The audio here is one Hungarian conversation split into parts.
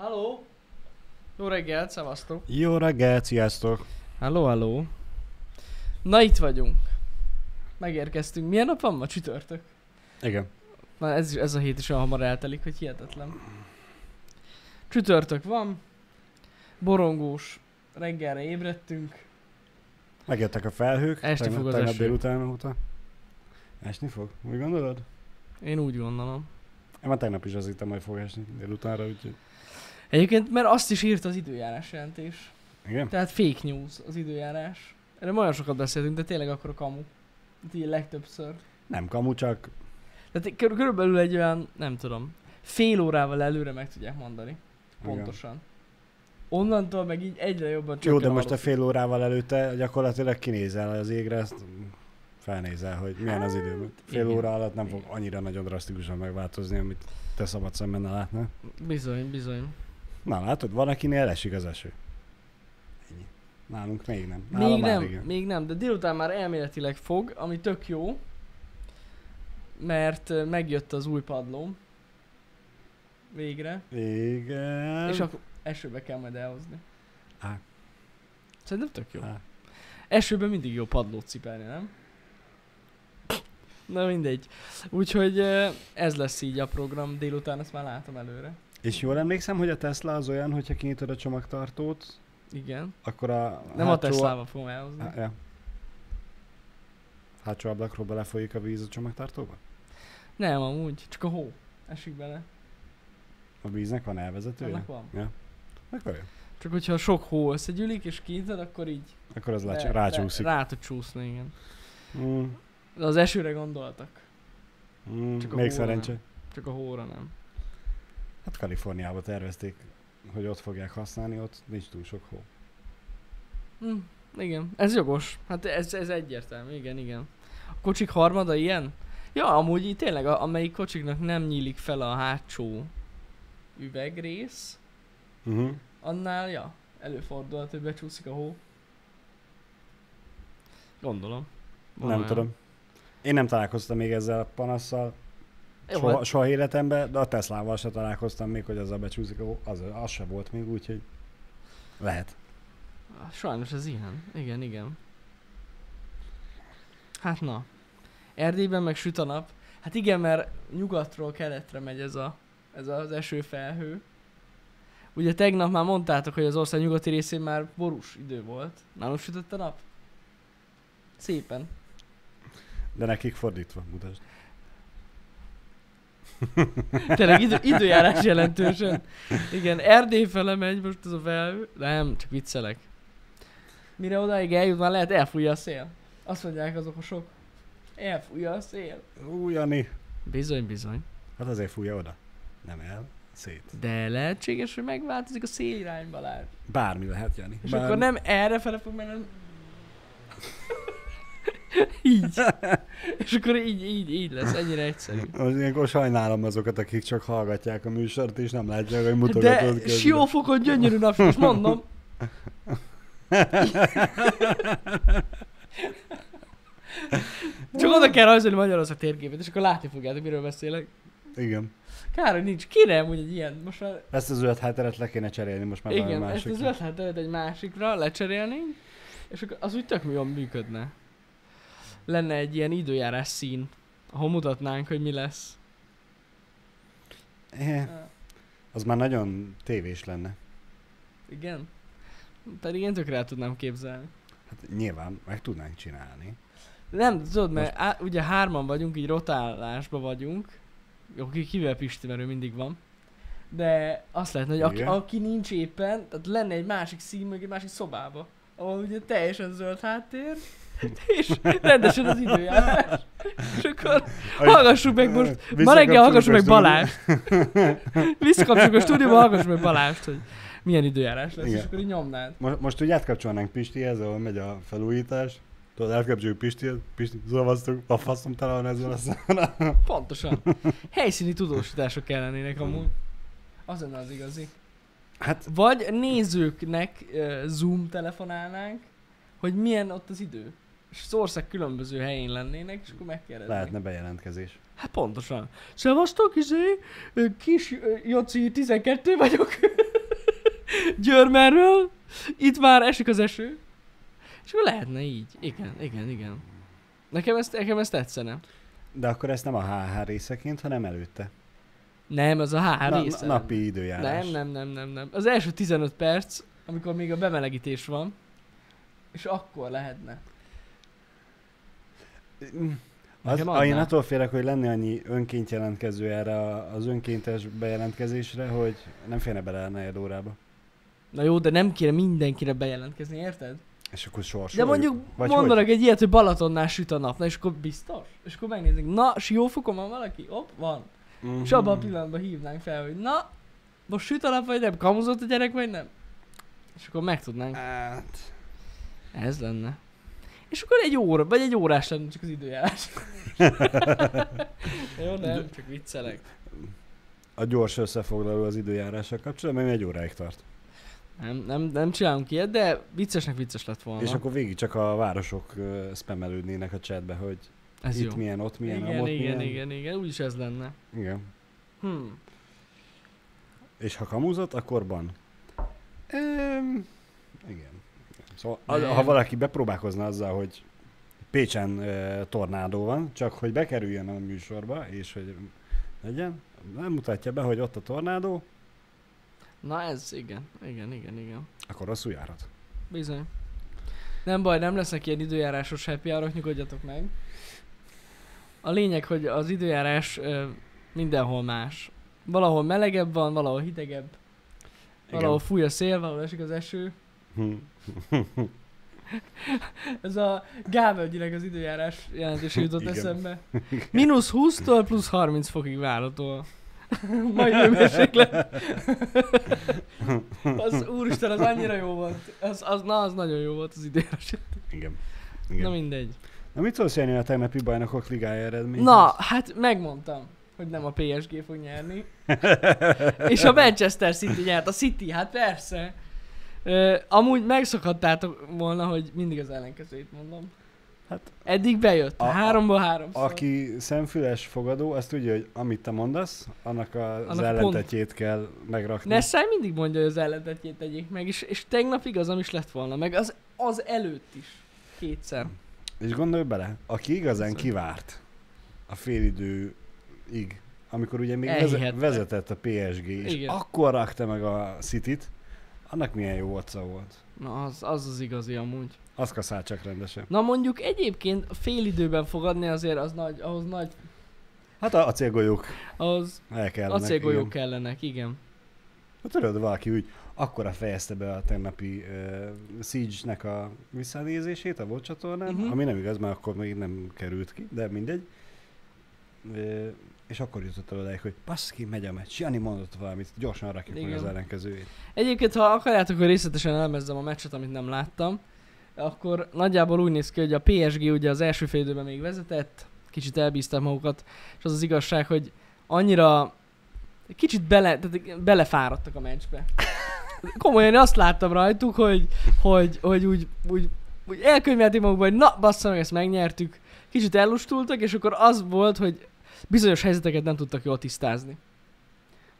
Halló? Jó reggelt, szevasztok. Jó reggelt, sziasztok! Halló, halló. Na itt vagyunk. Megérkeztünk. Milyen nap van ma? Csütörtök. Igen. Na ez, ez a hét is olyan hamar eltelik, hogy hihetetlen. Csütörtök van. Borongós. Reggelre ébredtünk. Megjöttek a felhők. Tegnap- fog az eső. délután óta. Esni fog? Úgy gondolod? Én úgy gondolom. Én már tegnap is azt hittem, hogy fog esni délutánra, úgyhogy... Egyébként, mert azt is írt az időjárás jelentés. Igen? Tehát fake news az időjárás. Erre olyan sokat beszéltünk, de tényleg akkor a kamu. Hát így legtöbbször. Nem kamu, csak... Tehát kör- körülbelül egy olyan, nem tudom, fél órával előre meg tudják mondani. Igen. Pontosan. Onnantól meg így egyre jobban Jó, de most a fél órával előtte gyakorlatilag kinézel az égre, ezt felnézel, hogy milyen az idő. Fél Hát, igen. óra alatt nem fog Igen. annyira nagyon drasztikusan megváltozni, amit te szabad szemben ne látnál. Bizony, bizony. Na látod, van akinél esik az eső. Ennyi. Nálunk még nem. Nálam Még nem, igen. még nem, de délután már elméletileg fog, ami tök jó. Mert megjött az új padlóm. Végre. Igen. És akkor esőbe kell majd elhozni. Á. Szerintem tök jó. Á. Esőben mindig jó padlót cipelni, nem? Na mindegy. Úgyhogy ez lesz így a program, délután ezt már látom előre. És jól emlékszem, hogy a Tesla az olyan, hogyha kinyitod a csomagtartót, Igen. akkor a Nem a hátsó- Teslával fogom elhozni. Há- ja. Hátsó ablakról belefolyik a víz a csomagtartóba? Nem, amúgy, csak a hó. Esik bele. A víznek van elvezetője? Annak van. Ja. Akkor jó. Csak hogyha sok hó összegyűlik és kinyitod, akkor így Akkor az le, rácsúszik. Rá, rá tud csúszni, igen. Mm, De az esőre gondoltak. mm, Csak a még szerencse. Csak a hóra nem. Hát Kaliforniába tervezték, hogy ott fogják használni, ott nincs túl sok hó. Hm, igen, ez jogos. Hát ez, ez egyértelmű, igen, igen. A kocsik harmada ilyen? Ja, amúgy így tényleg, a, amelyik kocsiknak nem nyílik fel a hátsó üvegrész, Uh-huh. annál, ja, előfordulhat, hogy becsúszik a hó. Gondolom. Van Nem olyan. tudom. Én nem találkoztam még ezzel a panasszal, soha, hát soha életemben, de a Teslával se találkoztam még, hogy azzal becsúszik. Az, az se volt még, úgyhogy lehet. Sajnos ez ilyen. Igen, igen. Hát na. Erdélyben meg süt a nap. Hát igen, mert nyugatról keletre megy ez, a, ez az esőfelhő. Ugye tegnap már mondtátok, hogy az ország nyugati részén már borús idő volt. Nálunk sütött a nap? Szépen. De nekik fordítva, mutasd. Tényleg idő, időjárás jelentősen. Igen, Erdély fele megy most ez a felhő. Nem, csak viccelek. Mire odáig eljut, már lehet elfújja a szél. Azt mondják az okosok. Elfújja a szél. Ú, Jani. Bizony, bizony. Hát azért fújja oda. Nem el, szét. De lehetséges, hogy megváltozik a szélirány Balázs. Bármi lehet, Jani. És Bármi. akkor nem erre fele fog menni, így. És akkor így, így, így lesz, ennyire egyszerű. Most ilyenkor sajnálom azokat, akik csak hallgatják a műsort, és nem látják, hogy mutogatod De siófokon gyönyörű nap, és mondom. Csak oda kell rajzolni Magyarország térképet, és akkor látni fogjátok, miről beszélek. Igen. Kár, hogy nincs. Kéne amúgy egy ilyen. Most már, Ezt a zöld hátteret le kéne cserélni most már igen, ezt másik. az ötletet egy másikra lecserélnénk, és akkor az úgy tök jól működne. Lenne egy ilyen időjárás szín, ahol mutatnánk, hogy mi lesz. Eh, az már nagyon tévés lenne. Igen. Pedig én tökre el tudnám képzelni. Hát nyilván meg tudnánk csinálni. Nem, tudod, mert á, ugye hárman vagyunk, így rotálásba vagyunk. Jó, ki, kivel Pisti, mert ő mindig van. De azt lehetne, hogy aki, aki nincs éppen, tehát lenne egy másik szín, meg egy másik szobába. Ahol ugye teljesen zöld háttér, és rendesen az időjárás. És akkor hallgassuk meg most, ma reggel hallgassuk meg Balást. Visszakapcsoljuk a stúdióba, hallgassuk meg Balást, hogy milyen időjárás lesz, Igen. és akkor így nyomnád. Most, most úgy átkapcsolnánk Pistihez, ahol megy a felújítás. Tudod, átkapcsoljuk Pistihez, Pisti, szavaztuk, a faszom tele van ezzel a számra. Pontosan. Helyszíni tudósítások kellenének amúgy. Az lenne az igazi. Hát Vagy nézőknek uh, zoom telefonálnánk, hogy milyen ott az idő. És az ország különböző helyén lennének, és akkor megkérdeznék. lehetne bejelentkezés. Hát pontosan. Szevasztok, izé, kis ö, Joci 12 vagyok. Györmenről, itt már esik az eső, és akkor lehetne így. Igen, igen, igen. Nekem ezt, nekem ezt tetszene. De akkor ezt nem a HH részeként, hanem előtte. Nem, az a H Na, része. napi időjárás. Nem, nem, nem, nem, nem. Az első 15 perc, amikor még a bemelegítés van, és akkor lehetne. Az, Nekem a, én attól félek, hogy lenne annyi önként jelentkező erre az önkéntes bejelentkezésre, hogy nem férne bele a negyed órába. Na jó, de nem kéne mindenkire bejelentkezni, érted? És akkor sorsoljuk. De mondjuk Vagy mondanak egy ilyet, hogy Balatonnál süt a nap, na és akkor biztos? És akkor megnézik, na, Siófokon van valaki? Hopp, van. Mhm. És abban a pillanatban hívnánk fel, hogy na, most süt a nap vagy nem? Kamuzott a gyerek vagy nem? És akkor megtudnánk. Hát... Ez lenne. És akkor egy óra, vagy egy órás lenne csak az időjárás. Jó, nem, csak viccelek. A gyors összefoglaló az időjárással kapcsolatban, mert egy óráig tart. Nem, nem, nem csinálunk ilyet, de viccesnek vicces lett volna. És akkor végig csak a városok uh, spamelődnének a chatbe, hogy Ez itt jó. milyen, ott milyen, igen, ott igen, milyen. igen, igen, úgyis ez lenne. igen. Hm. És ha kamuzott, akkor ban. Ehm, igen. Szóval az, ha valaki bepróbálkozna azzal, hogy Pécsen uh, tornádó van, csak hogy bekerüljön a műsorba, és hogy legyen, nem mutatja be, hogy ott a tornádó, Na ez, igen, igen, igen, igen. akkor rosszul járhat. Bizony. Nem baj, nem lesznek ilyen időjárásos happy hour nyugodjatok meg. A lényeg, hogy az időjárás ö, mindenhol más. Valahol melegebb van, valahol hidegebb, valahol fúj a szél, valahol esik az eső. Hm. Ez a Gábelgyinek az időjárás jelentése jutott Igen. eszembe. Mínusz 20-tól plusz 30 fokig várható. Majd hőmérséklet. az úristen, az annyira jó volt. Az, az, na, az nagyon jó volt az időjárás. Igen. Na Igen. mindegy. Na mit szólsz Jenny a tegnapi bajnokok ligája eredmény? Na, hát megmondtam, hogy nem a PSG fog nyerni. És a Manchester City nyert. A City, hát persze. Ö, amúgy megszokhattátok volna, hogy mindig az ellenkezőjét mondom. Hát- Eddig bejött. A- háromból három. Aki szemfüles fogadó, azt tudja, hogy amit te mondasz, annak az Annak ellentetjét kell megrakni. Nessai mindig mondja, hogy az ellentetjét tegyék meg, és, és tegnap igazam is lett volna, meg az, az előtt is. Kétszer. És gondolj bele, aki igazán kivárt a félidőig, amikor ugye még vezetett a PSG, és Igen. akkor rakta meg a City-t, annak milyen jó otca volt. Na, az az, az igazi amúgy. Az kaszál csak rendesen. Na mondjuk egyébként fél időben fogadni azért az nagy, ahhoz nagy, Hát a acélgolyók ahhoz el kellenek. acélgolyók igen. kellenek, igen. Hát tudod, valaki úgy akkora fejezte be a tegnapi uh, Siege-nek a visszanézését a volt csatornán, uh-huh. ami nem igaz, mert akkor még nem került ki, de mindegy. Uh, és akkor jutott el odáig, hogy baszki, megy a meccs. Jani mondott valamit, gyorsan rakjuk meg Igen. az ellenkezőjét. Egyébként, ha akarjátok, hogy részletesen elemezzem a meccset, amit nem láttam, akkor nagyjából úgy néz ki, hogy a PSG ugye az első fél időben még vezetett, kicsit elbízták magukat, és az az igazság, hogy annyira kicsit bele, tehát belefáradtak a meccsbe. Komolyan azt láttam rajtuk, hogy, hogy, hogy úgy, úgy, úgy elkönyvelték magukba, hogy na, bassza meg, ezt megnyertük. Kicsit ellustultak, és akkor az volt, hogy bizonyos helyzeteket nem tudtak jól tisztázni.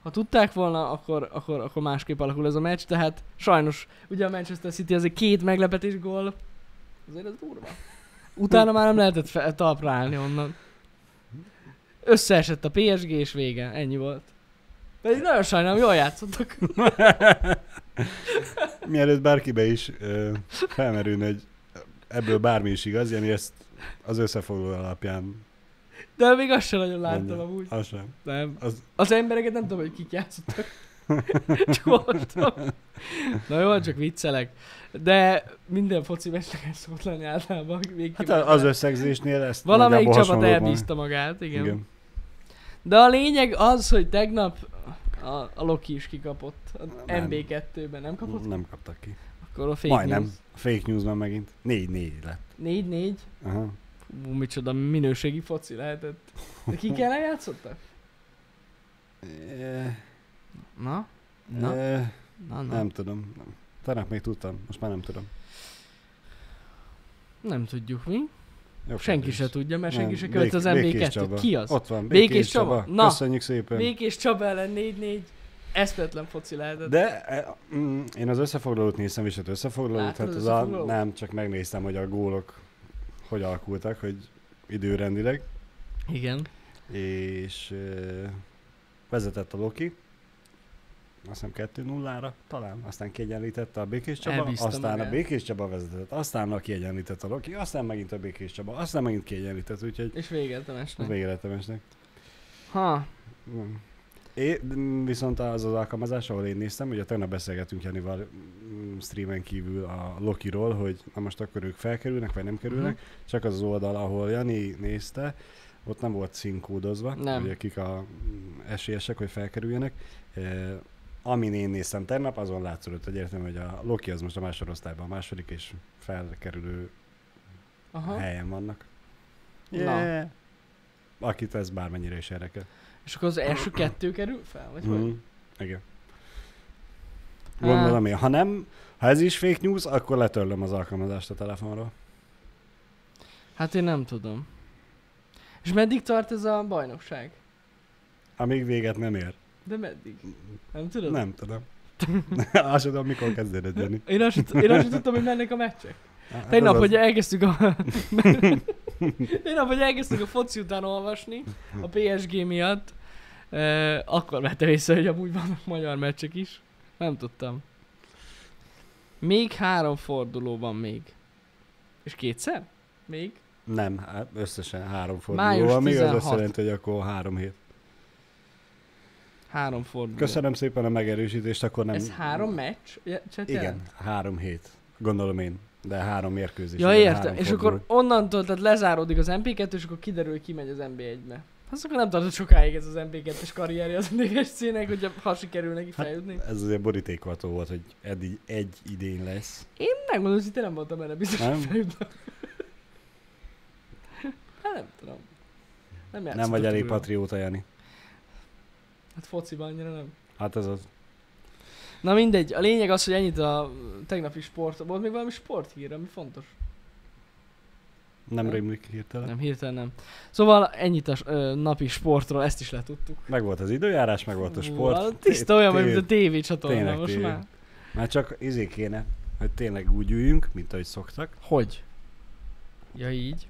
Ha tudták volna, akkor, akkor, akkor másképp alakul ez a meccs, tehát sajnos ugye a Manchester City azért két meglepetés gól, azért ez durva. Utána már nem lehetett fe- talpra állni onnan. Összeesett a PSG és vége, ennyi volt. Pedig nagyon sajnálom, jól játszottak. Mielőtt bárkibe is uh, felmerülne, hogy ebből bármi is igaz, Jani ezt az összefoglaló alapján De még azt sem nagyon láttam mondja. amúgy. Az sem. Nem. Az, Az embereket nem tudom, hogy kik játszottak. csak olvastam. Na jó, csak viccelek. De minden foci meccsnek ez szokott lenni általában. Még hát az összegzésnél ezt Valamelyik csapat elbízta magát, igen. igen. De a lényeg az, hogy tegnap a, a Loki is kikapott. A Nem. MB2-ben nem kapott? Nem kaptak ki. Akkor a fake Majdnem. news. A fake newsban megint. 4-4 lett. 4-4. Aha. Ú, micsoda minőségi foci lehetett. De ki kell játszottak? Na? Na? eh, Na, na. Nem tudom. Nem. Tegnap még tudtam, most már nem tudom. Nem tudjuk mi. Jó Senki kérdés. se tudja, mert senki se költ az MB2-t. Csaba. Ki az? Ott van, Békés Békés, Csaba? Csaba. Na. Köszönjük szépen. Békés Csaba ellen 4-4. eszmetlen foci lehetett. De e, mm, én az összefoglalót néztem, és az összefoglalót, Láttad hát az az a, nem, csak megnéztem, hogy a gólok hogy alakultak, hogy időrendileg, Igen. és ö, vezetett a Loki, azt hiszem 2-0-ra talán, aztán kiegyenlítette a Békés Csaba, Elbízta aztán magát. a Békés Csaba vezetett, aztán a kiegyenlített a Loki, aztán megint a Békés Csaba, aztán megint kiegyenlített, úgyhogy És véget a az mesnek. végeletemesnek. Ha, Mm. É, viszont az az alkalmazás, ahol én néztem, ugye tegnap beszélgetünk Janival mm, streamen kívül a Lokiról, hogy na most akkor ők felkerülnek, vagy nem kerülnek, Mhm. csak az az oldal, ahol Jani nézte, ott nem volt színkódozva, Nem. hogy kik a mm, esélyesek, hogy felkerüljenek. E, amin én néztem tegnap, azon látszott, hogy értem, hogy a Loki az most a másodosztályban a második, és felkerülő aha. helyen vannak. Na. Akit ez bármennyire is érdekel. És akkor az első kettő kerül fel? Vagy hogy? Mm. Igen. Hát. Gondolom én. Ha nem, ha ez is fake news, akkor letörlöm az alkalmazást a telefonról. Hát én nem tudom. És meddig tart ez a bajnokság? Amíg véget nem ér. De meddig? Nem tudod? Nem tudom. Azt tudom, mikor kezdődött Jenny. Én azt, én azt tudtam, hogy mennek a meccsek. Hát Tegnap, az az- hogy elkezdtük a... Tegnap, hogy elkezdtük a foci után olvasni, a PSG miatt, eh, akkor vettem észre, hogy amúgy vannak magyar meccsek is. Nem tudtam. Még három forduló van még. És kétszer? Még? Nem, összesen három Május forduló. Amíg az 16. azt jelenti, hogy akkor három hét. Három forduló. Köszönöm szépen a megerősítést, akkor nem... Ez három meccs? Ja, Igen, három hét. Gondolom én. De három mérkőzés. Ja, értem. És akkor onnantól, tehát lezáródik az MP2, és akkor kiderül, hogy ki megy az NB1-be. Az akkor nem tartott sokáig ez az MP2-es karrierje az NDSC-nek, hogyha ha sikerül neki Hát, feljutni. Ez azért borítékolható volt, hogy eddig egy idén lesz. Én megmondom, hogy nem voltam erre biztos, Nem? hogy feljutnak. Hát nem tudom. Nem, Nem vagy elég patrióta, Jani. Hát fociban annyira nem. Hát ez az. Na mindegy, a lényeg az, hogy ennyit a tegnapi sport. Volt még valami sporthír, ami fontos. Nem Nem. rémlik hirtelen. Nem, hirtelen nem. Szóval ennyit a ö, napi sportról, ezt is letudtuk. Meg volt az időjárás, meg volt a sport. Ú, Tiszta olyan, mint a tévé csatorna most tévé. már. Már csak izé kéne, hogy tényleg úgy üljünk, mint ahogy szoktak. Hogy? Ja így.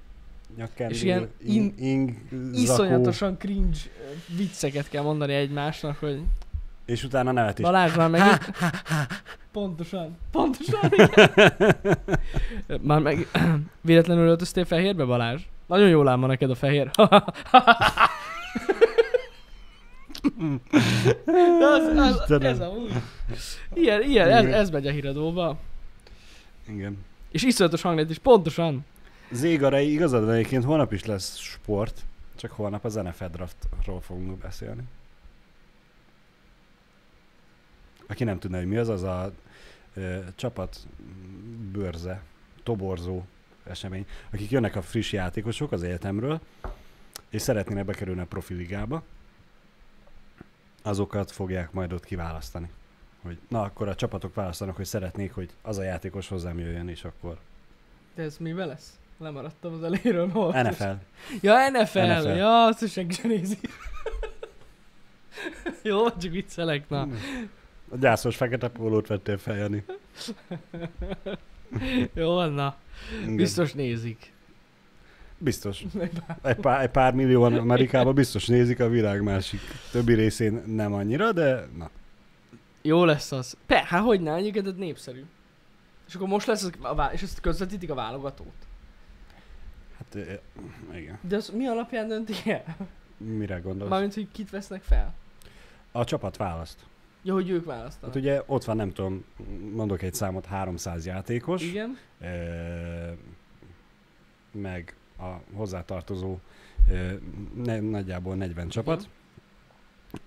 Nyakkendő, És ilyen ing, ing, zakó, Iszonyatosan cringe vicceket kell mondani egymásnak, hogy és utána nevet is. Balázs már meg... Pontosan. Pontosan. igen. már meg... Véletlenül öltöztél fehérbe, Balázs? Nagyon jól áll ma neked a fehér. De az, az, Istenem. ez amúgy. Ilyen, ilyen, ez, ez megy a híradóba. Igen. És iszonyatos hanglét is, pontosan. Zégarai igazad van, egyébként holnap is lesz sport, csak holnap az NFL draftról fogunk beszélni. Aki nem tudná, hogy mi az, az a ö, csapat bőrze, toborzó esemény, akik jönnek a friss játékosok az egyetemről, és szeretnének bekerülni a profiligába, azokat fogják majd ott kiválasztani. Hogy, na, akkor a csapatok választanak, hogy szeretnék, hogy az a játékos hozzám jöjjön, és akkor De ez mivel lesz? Lemaradtam az eléről. ma volt. NFL. Ja, NFL. NFL. Ja, azt is senki sem nézi. Jó, csak viccelek, na. A gyászos fekete pólót vettél fel, Jani. Jó, van, na. Igen. Biztos nézik. Biztos. Egy pár, egy pár millióan Amerikában biztos nézik, a világ másik többi részén nem annyira, de na. Jó lesz az. Pe, hát hogy ne, egyébként népszerű. És akkor most lesz, a és ezt közvetítik a válogatót. Hát igen. De az mi alapján döntik el? Mire gondolsz? Mármint, hogy kit vesznek fel. A csapat választ. Ja, hogy ők választanak. Hát ugye ott van, nem tudom, mondok egy számot, 300 játékos, Igen. ö, meg a hozzátartozó ö, ne, nagyjából 40 csapat,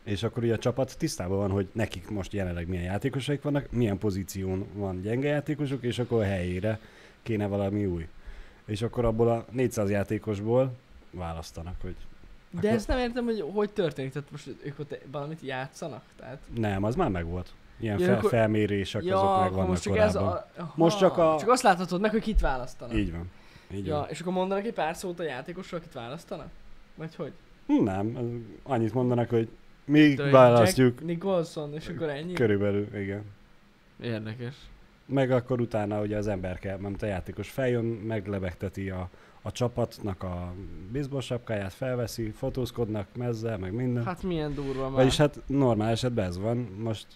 és akkor ugye a csapat tisztában van, hogy nekik most jelenleg milyen játékosaik vannak, milyen pozíción van gyenge játékosok, és akkor a helyére kéne valami új. És akkor abból a 400 játékosból választanak, hogy De Akkor- ezt nem értem, hogy hogy történik. Tehát most ők ott valamit játszanak? Tehát... nem, az már megvolt. Ilyen Ja, fel, akkor- felmérések azok akkor megvannak most csak korábban. ez a... Aha, Most csak a- Csak azt láthatod meg, hogy kit választanak. Így van. Így Ja, van. és akkor mondanak egy pár szót a játékosról, akit választanak? Vagy hogy? Nem, annyit mondanak, hogy Mi választjuk Jack Nicholson, és akkor ennyi. körülbelül, igen. Érdekes. Meg akkor utána ugye az ember kell, mert a játékos feljön, meglebegteti a, a csapatnak a baseball sapkáját, felveszi, fotózkodnak mezzel, meg minden. Hát milyen durva már. Vagyis hát normál esetben ez van. Most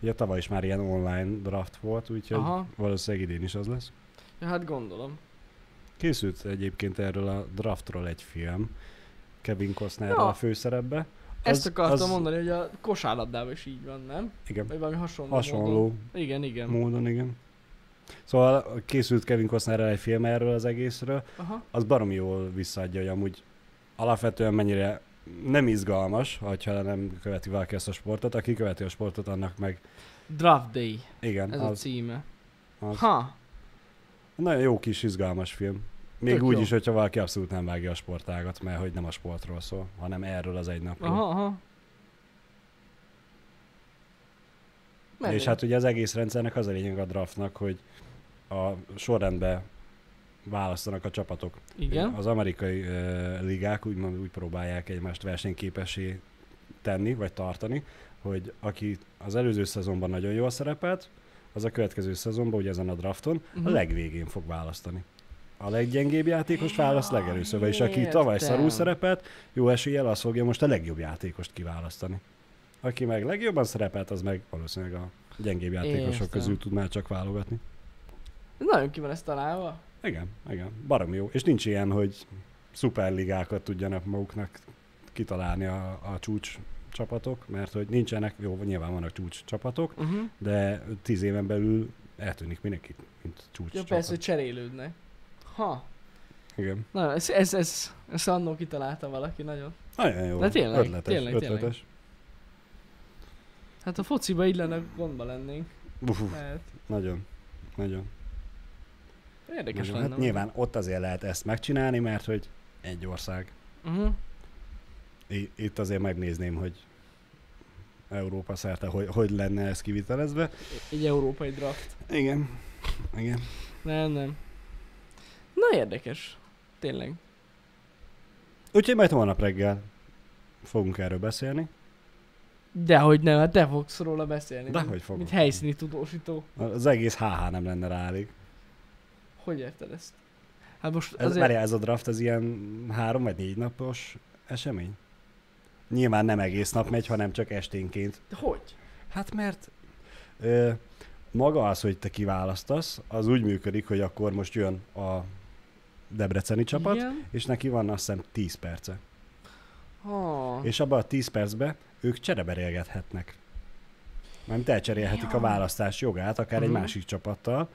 ugye tavaly is már ilyen online draft volt, úgyhogy Aha. valószínűleg idén is az lesz. Ja, hát gondolom. Készült egyébként erről a draftról egy film, Kevin Costnerrel Ja. a főszerepbe. Ezt akartam mondani, hogy a kosárlabdában is így van, nem? Igen, Vagy valami hasonló hasonló Módon. Igen, igen. módon, igen. Szóval készült Kevin Costnerrel egy film erről az egészről, Aha. az baromi jól visszaadja, hogy amúgy alapvetően mennyire nem izgalmas, ha nem követi valaki ezt a sportot. Aki követi a sportot, annak meg Draft Day, igen, ez a az, címe. az Ha, nagyon jó kis izgalmas film. Még Tök úgy jó. is, hogyha valaki abszolút nem vágja a sportágat, mert hogy nem a sportról szól, hanem erről az egy napról. aha, aha. Menő. És hát ugye az egész rendszernek az a lényeg a draftnak, hogy a sorrendbe választanak a csapatok. Igen. Az amerikai uh, ligák úgymond úgy próbálják egymást versenyképessé tenni, vagy tartani, hogy aki az előző szezonban nagyon jól szerepelt, az a következő szezonban, ugye ezen a drafton, Mhm. a legvégén fog választani. A leggyengébb játékos választ legelőször, és aki tavaly szarul szerepelt, jó eséllyel az fogja most a legjobb játékost kiválasztani. Aki meg legjobban szerepelt, az meg valószínűleg a gyengébb játékosok Értem. közül tud már csak válogatni. Nagyon ki van ezt találva. Igen, igen, baromi jó. És nincs ilyen, hogy szuperligákat tudjanak maguknak kitalálni a, a csúcs csapatok, mert hogy nincsenek, jó, nyilván vannak csúcs csapatok, Uh-huh. de tíz éven belül eltűnik mindenki, mint csúcs Ja, csapat. persze, hogy cserélődnek. Ha. Igen. Na, ez, ez, ez, ez annó kitalálta valaki nagyon. Nagyon jó. De tényleg, ötletes, tényleg, ötletes. Hát a fociba így lenne, gondba lennénk. Uf, Mert nagyon, nagyon. Érdekes lenne. Hát nyilván ott azért lehet ezt megcsinálni, mert hogy egy ország. Uh-huh. I- Itt azért megnézném, hogy Európa szerte, hogy, hogy lenne ez kivitelezve. Egy európai draft. Igen. Igen. Nem, nem. Na érdekes. Tényleg. Úgyhogy majd holnap reggel fogunk erről beszélni. Dehogy nem, hát te fogsz róla beszélni. Dehogy fogok. Mint helyszíni tudósító. Az egész HH nem lenne rá elég. Hogy érted ezt? Hát most Ez, azért... várjál, ez a draft, ez ilyen három vagy négy napos esemény? Nyilván nem egész nap megy, hanem csak esténként. De hogy? Hát mert ö, maga az, hogy te kiválasztasz, az úgy működik, hogy akkor most jön a debreceni csapat, Igen? és neki van azt hiszem 10 perce. Ha. És abban a 10 percben ők csereberélgethetnek. Mármint elcserélhetik Ja. a választás jogát, akár egy Mhm. másik csapattal,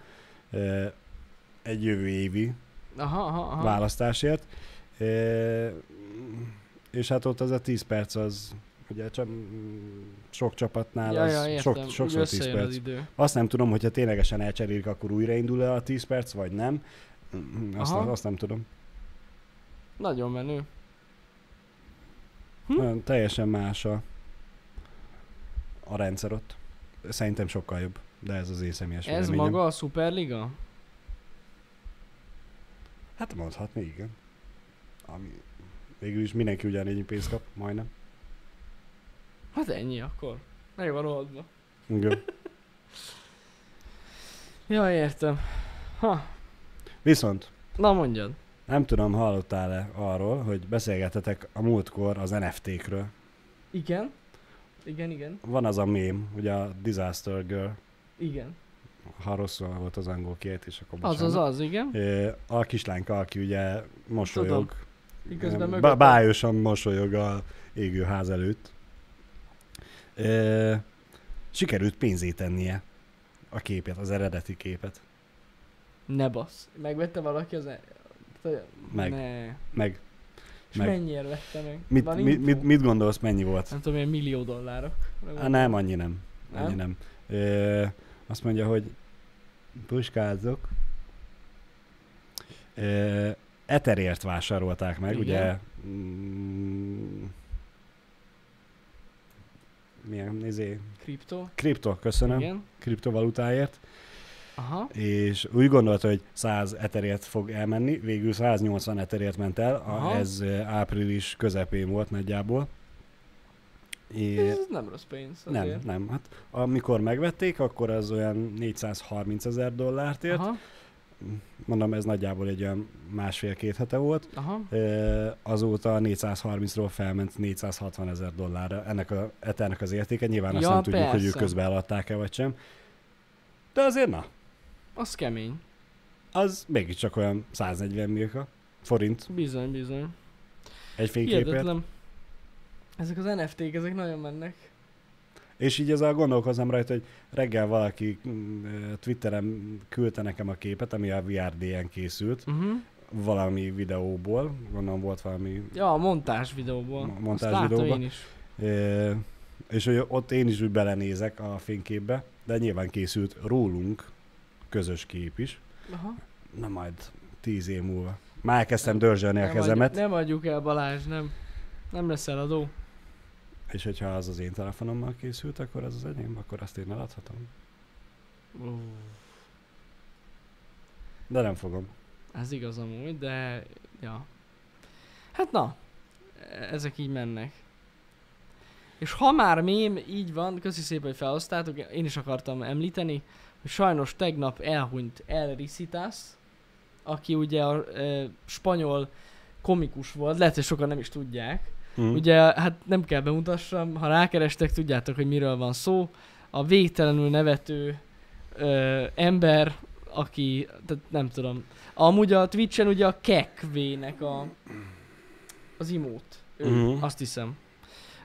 egy jövő évi Aha, aha, aha. választásért. Ö, És hát ott az a 10 perc az, ugye csak sok csapatnál ja, az ja, értem. sok, sokszor 10 összejön az perc. idő. Azt nem tudom, hogyha ténylegesen elcserélik, akkor újraindul e a 10 perc, vagy nem. Azt, Aha. azt nem tudom. Nagyon menő. Hm? Nagyon teljesen más a, a rendszer ott. Szerintem sokkal jobb, de ez az én személyes Ez véleményem. maga a Superliga? Hát mondhatni, igen. Ami, végül is mindenki ugyanennyi pénzt kap, majdnem. Hát ennyi akkor. Meg van oldva. Igen. Ja, értem. Ha, Viszont na mondjad. nem tudom, hallottál-e arról, hogy beszélgetetek a múltkor az NFT-kről. Igen? Igen, igen. Van az a mém, ugye a Disaster Girl, Igen. Ha rosszul volt az angol kiejtés, akkor Az az bocsánat. az, igen. A kislányka, aki ugye mosolyog, Miközben mögött... bá- bájosan mosolyog a égő ház előtt. Sikerült pénzét tennie a képet, az eredeti képet. Ne bassz. Megvette valaki az... e- Meg. Ne. Meg És Meg. mennyiért vette meg? mit, Van mit, mit, mit gondolsz, mennyi volt? Nem tudom, ilyen millió dollárok. Á, nem, annyi nem. Nem? Annyi nem. Ö, azt mondja, hogy puskázok. Ö, Etherért vásárolták meg, Igen. ugye mm, milyen nézé, Kripto? kripto, köszönöm, Igen. kriptovalutáért, Aha. és úgy gondolta, hogy 100 eterért fog elmenni, végül 180 eterért ment el, Aha. ez április közepén volt nagyjából, É, Ez nem rossz pénz. nem, azért. nem. Hát amikor megvették, akkor az olyan 430 ezer dollárt ért. Aha, Mondom, ez nagyjából egy olyan másfél-két hete volt. aha. Azóta 430-ról felment 460 ezer dollárra ennek a Ethernek az értéke. Nyilván azt Ja, nem tudjuk, hogy ők persze. közben eladták-e vagy sem. De azért na, Az kemény. az mégiscsak olyan 140 millió forint Bizony, bizony. egy fényképért. Hihetetlen. Ezek az NFT-k, ezek nagyon mennek. És így ezzel gondolkozom rajta, hogy reggel valaki mm, ö, Twitteren küldte nekem a képet, ami a VRDN készült, Uh-huh. valami videóból, gondolom volt valami, Ja, a montás videóból. Mo- montás Azt videóba. én is. ö, és hogy ott én is úgy belenézek a fényképbe, de nyilván készült rólunk közös kép is. Aha. Na majd tíz év múlva. Már elkezdtem dörzsölni a kezemet, Adjuk, nem adjuk el Balázs, nem. Nem lesz eladó. És hogyha az az én telefonommal készült, akkor az az enyém, akkor azt én eladhatom. De nem fogom. ez igaz amúgy, de... Ja. Hát na. Ezek így mennek. És ha már mém így van, köszi szépen, hogy felhoztátok, én is akartam említeni, hogy sajnos tegnap elhunyt El Ricitas, aki ugye a e, spanyol komikus volt, lehet, hogy sokan nem is tudják. Mm. Ugye, hát nem kell bemutassam, ha rákerestek, tudjátok, hogy miről van szó. A végtelenül nevető ö, ember, aki, tehát nem tudom. Amúgy a Twitchen ugye a Kekvének a, az imót. Ő, Mhm. Azt hiszem.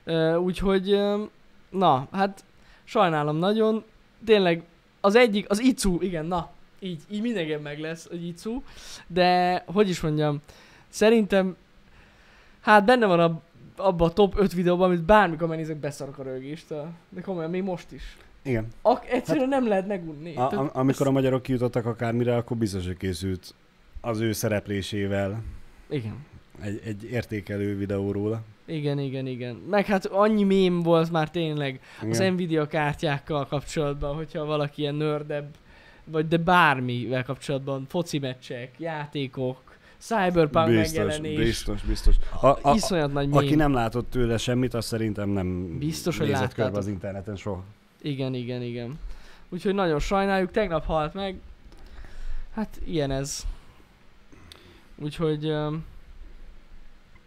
Ö, úgyhogy, ö, na, hát sajnálom nagyon. Tényleg az egyik, az Icu, igen, na, így, így mindenképpen meg lesz, hogy Icu. De, hogy is mondjam, szerintem, hát benne van a abban a top 5 videóban, amit bármikor megnézek, beszarok a rögéstől. De komolyan, még most is. Igen. Ak- egyszerűen nem lehet megunni. A, a, amikor a magyarok kijutottak akármire, akkor biztos, hogy készült az ő szereplésével Igen. egy, egy értékelő videó róla. Igen, igen, igen. Meg hát annyi mém volt már tényleg az Igen. Nvidia kártyákkal kapcsolatban, hogyha valaki ilyen nördebb, vagy de bármivel kapcsolatban, foci meccsek, játékok, Cyberpunk megjelenés. biztos, biztos. A, a, a, Iszonyat nagy mém. aki nem látott tőle semmit, az szerintem nem Biztos, hogy nézett körbe az interneten soha. Igen, igen, igen. Úgyhogy nagyon sajnáljuk, tegnap halt meg. Hát ilyen ez. Úgyhogy um,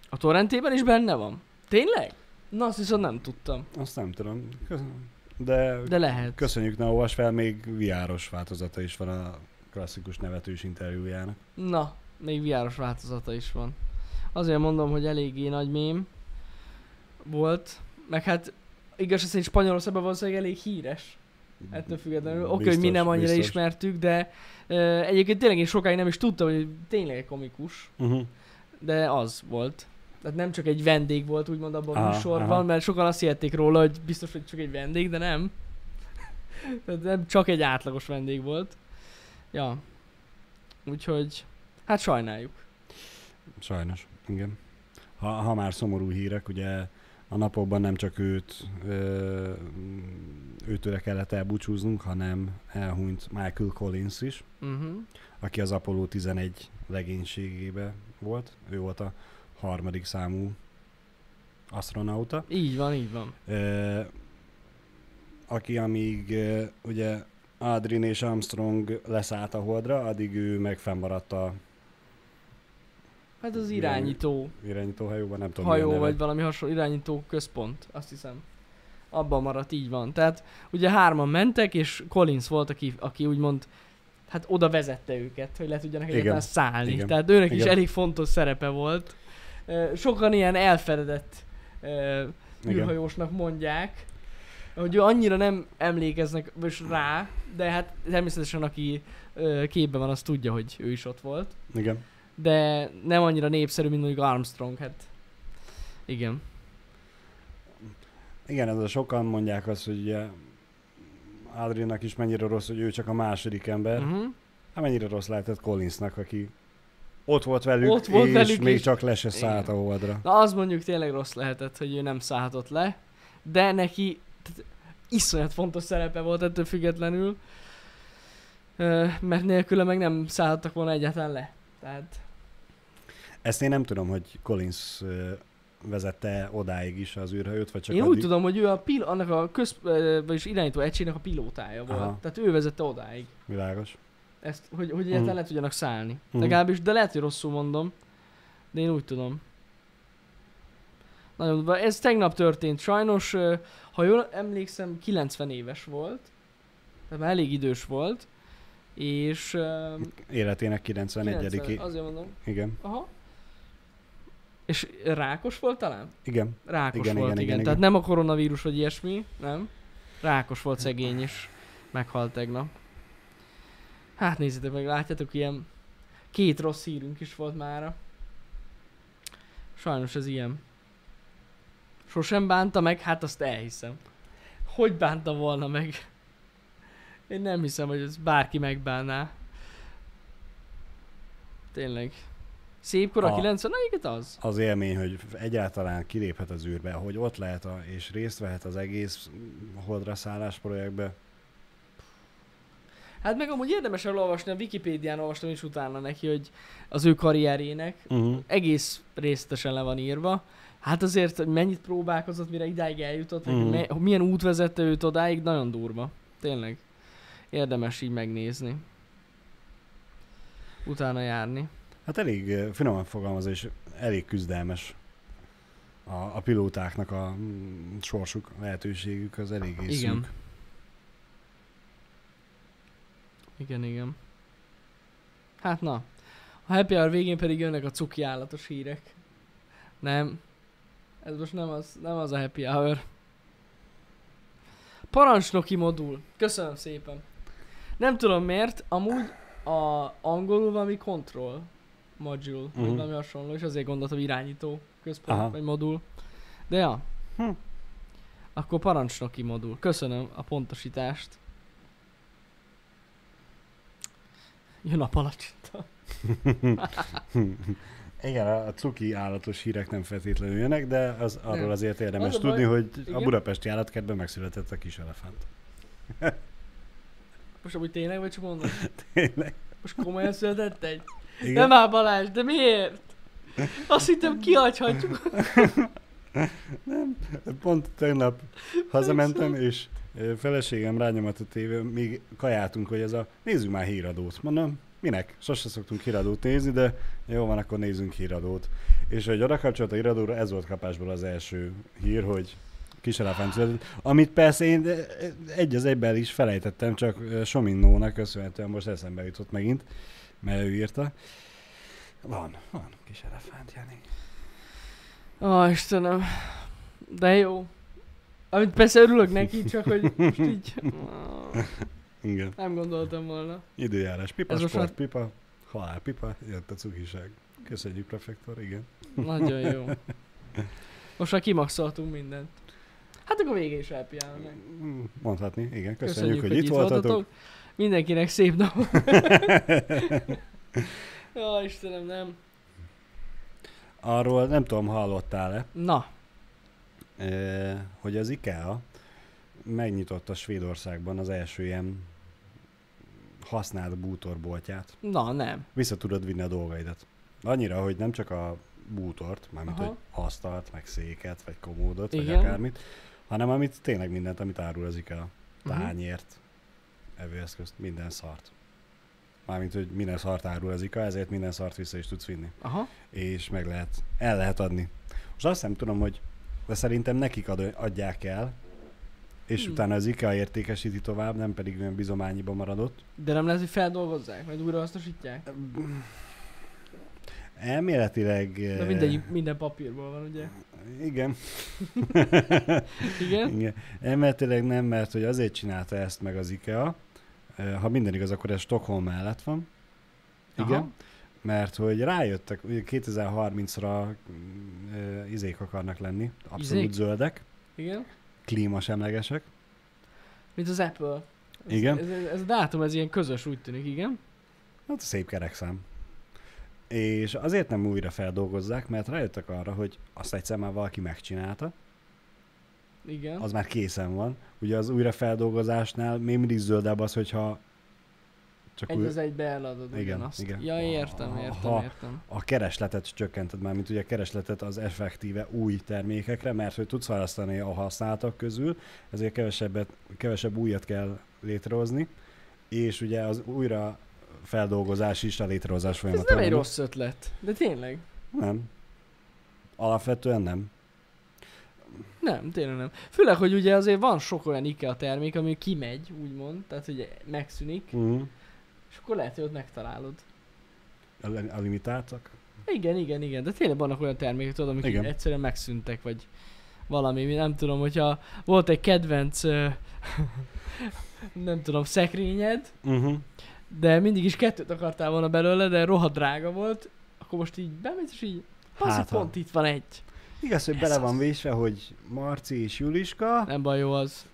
a torrentében is benne van. Tényleg? Na azt viszont nem tudtam. Azt nem tudom. Köszönöm. De, De lehet. köszönjük, ne olvas fel, még VR-os változata is van a klasszikus nevetős interjújának. Na, még viáros változata is van. Azért mondom, hogy eléggé nagy mém volt. Meg hát igaz, szerint Spanyolországban valószínűleg elég híres. Ettől függetlenül. Oké, hogy mi nem annyira biztos. ismertük, de uh, egyébként tényleg én sokáig nem is tudtam, hogy tényleg komikus. Uh-huh. de az volt. Tehát nem csak egy vendég volt úgymond abban a műsorban, aha. mert sokan azt hihették róla, hogy biztos, hogy csak egy vendég, de nem. Tehát nem csak egy átlagos vendég volt. Ja. Úgyhogy, hát sajnáljuk. Sajnos, igen. Ha, ha már szomorú hírek, ugye a napokban nem csak őt, ö, őtőle kellett elbúcsúznunk, hanem elhunyt Michael Collins is, Uh-huh. aki az Apollo 11 legénységébe volt. Ő volt a harmadik számú astronauta. Így van, így van. Ö, aki amíg ö, ugye Aldrin és Armstrong leszállt a holdra, addig ő meg fennmaradt a Hát az Milyen irányító irányítóhajóban, nem tudom hajó, vagy valami hasonló irányító központ, azt hiszem. Abban maradt, így van. Tehát ugye hárman mentek, és Collins volt, aki, aki úgymond hát oda vezette őket, hogy le tudjanak egyáltalán szállni. Igen. Tehát őnek is Igen. elég fontos szerepe volt. Sokan ilyen elfedett Igen. űrhajósnak mondják, hogy ő annyira nem emlékeznek most rá, de hát természetesen aki képben van, az tudja, hogy ő is ott volt. Igen. De nem annyira népszerű, mint mondjuk Armstrong, hát igen. Igen, ez a sokan mondják azt, hogy ugye Adriannak is mennyire rossz, hogy ő csak a második ember. Uh-huh. Hát mennyire rossz lehetett Collinsnak, aki ott volt velük, Ott volt és velük még is. csak le se szállt a Igen. holdra. Na az mondjuk tényleg rossz lehetett, hogy ő nem szállhatott le, de neki tehát, iszonyat fontos szerepe volt ettől függetlenül, mert nélküle meg nem szállhattak volna egyáltalán le. Tehát Ezt én nem tudom, hogy Collins vezette odáig is az űrhajót, vagy csak Én addig? úgy tudom, hogy ő a pil, annak a köz, vagyis irányító egységnek a pilótája volt. Aha. Tehát ő vezette odáig. Világos. Ezt, hogy, hogy egyáltalán Mhm. le tudjanak szállni. Mhm. Legalábbis, de lehet, hogy rosszul mondom. De én úgy tudom. Nagyon. Ez tegnap történt. Sajnos, ha jól emlékszem, 90 éves volt. Tehát már elég idős volt. És... Életének 91 90, azért mondom. Igen. Aha. És rákos volt talán? Igen. Rákos Igen, volt, igen, igen, igen, Tehát igen. nem a koronavírus vagy ilyesmi, nem. Rákos volt szegény, és meghalt tegnap. Hát nézzétek meg, látjátok, ilyen két rossz hírünk is volt mára. Sajnos ez ilyen. Sosem bánta meg, hát azt elhiszem. Hogy bánta volna meg? Én nem hiszem, hogy ez bárki megbánná. Tényleg. Szép kor a A- 90 igen az. Az élmény, hogy egyáltalán kiléphet az űrbe, hogy ott lehet a, és részt vehet az egész holdra szállás projektbe. Hát meg amúgy érdemes elolvasni, a Wikipédián olvastam is utána neki, hogy az ő karrierjének Uh-huh. egész részletesen le van írva. Hát azért, hogy mennyit próbálkozott, mire idáig eljutott. Mhm. me- milyen út vezette őt odáig, nagyon durva. Tényleg. Érdemes így megnézni. Utána járni. Hát elég finoman fogalmazva, és elég küzdelmes a, a pilótáknak a mm, sorsuk, lehetőségük az eléggé Igen. szűk. Igen, igen. Hát na. A happy hour végén pedig jönnek a cuki állatos hírek. Nem. Ez most nem az, nem az a happy hour. Parancsnoki modul. Köszönöm szépen. Nem tudom miért, amúgy a angolul valami control module, uh-huh. vagy Mhm. valami hasonló, és azért gondoltam irányító központ, Aha. vagy modul. De ja. Hm. Akkor parancsnoki modul. Köszönöm a pontosítást. Jön a palacsinta. Igen, a a cuki állatos hírek nem feltétlenül jönnek, de az, arról Nem. azért érdemes Az a baj- tudni, hogy a Igen. budapesti állatkertben megszületett a kis elefánt. Most amúgy tényleg, vagy csak mondom? Tényleg. Most komolyan született egy? Igen? Nem áll Balázs, de miért? Azt hittem kihagyhatjuk. Pont tegnap hazamentem, és feleségem rányomat a tévé, még kajáltunk, hogy ez a nézzük már híradót. Mondom, minek? Sose szoktunk híradót nézni, de jó van, akkor nézzünk híradót. És hogy oda kapcsolt a híradóra, ez volt kapásból az első hír, hogy kis elefánt született, amit persze én egy az egyben is felejtettem, csak Sominnónak köszönhetően most eszembe jutott megint, mert ő írta. Van, van kis elefánt, Jani. Ó, Istenem. De jó. Amit persze örülök neki, csak hogy most így... Igen. Nem gondoltam volna. Időjárás, pipa, Ez sport, már- pipa, halál, pipa, jött a cukiság. Köszönjük, prefektor, igen. Nagyon jó. Most már kimaxoltunk mindent. Hát akkor végén is elpiálnak. Mondhatni, igen. Köszönjük, Köszönjük, hogy, itt voltatok. Mindenkinek szép nap. Jó, Istenem, nem. Arról nem tudom, hallottál-e, Na, hogy az IKEA megnyitotta Svédországban az első ilyen használt bútorboltját. na nem. Vissza tudod vinni a dolgaidat. Annyira, hogy nem csak a bútort, mármint Aha. hogy asztalt, meg széket, vagy komódot, vagy Igen. akármit, hanem amit tényleg mindent, amit árul az IKEA. Tányért, evőeszközt, minden szart. Mármint, hogy minden szart árul az IKEA, ezért minden szart vissza is tudsz vinni. Aha. És meg lehet, el lehet adni. Most azt nem tudom, hogy de szerintem nekik ad, adják el, és Hmm. utána az IKEA értékesíti tovább, nem pedig olyan bizományiba maradott. De nem lehet, hogy feldolgozzák, majd újra hasznosítják? Elméletileg... De eh, mindegy, minden papírból van, ugye? Igen. Igen? Igen. Elméletileg nem, mert hogy azért csinálta ezt meg az IKEA, ha minden igaz, akkor ez Stockholm mellett van. Igen. Aha. Mert hogy rájöttek, hogy 2030-ra mm, eh, izék akarnak lenni, abszolút Izék? zöldek, Igen? klímasemlegesek. Mint az Apple. Ez, Igen. Ez, ez, ez a dátum, ez ilyen közös, úgy tűnik, igen? Hát szép kerekszám. És azért nem újra feldolgozzák, mert rájöttek arra, hogy azt egyszer már valaki megcsinálta, Igen. az már készen van. Ugye az újrafeldolgozásnál még mindig zöldebb az, hogyha Csak Egy az egybe eladod Igen, ugyanazt. igen. Ja, értem, értem, Ha- értem. a keresletet csökkented már, mint ugye a keresletet az effektíve új termékekre, mert hogy tudsz választani a használtak közül, ezért kevesebbet, kevesebb újat kell létrehozni, és ugye az újra feldolgozás is a létrehozás Ez folyamata. nem egy rossz ötlet. De tényleg. Nem. Alapvetően nem. Nem, tényleg nem. Főleg, hogy ugye azért van sok olyan IKEA termék, ami kimegy, úgymond, tehát hogy megszűnik, Uh-huh. és akkor lehet, hogy ott megtalálod. A, a limitáltak? Igen, igen, igen, de tényleg vannak olyan termékek, tudod, amik Igen. egyszerűen megszűntek, vagy valami, mi nem tudom, hogyha volt egy kedvenc, nem tudom, szekrényed, Uh-huh. de mindig is kettőt akartál volna belőle, de rohadt drága volt, akkor most így bemész, és így, hát, pont itt van egy. Igaz, hogy Ez bele az. van vésve, hogy Marci és Juliska. Nem baj, jó az.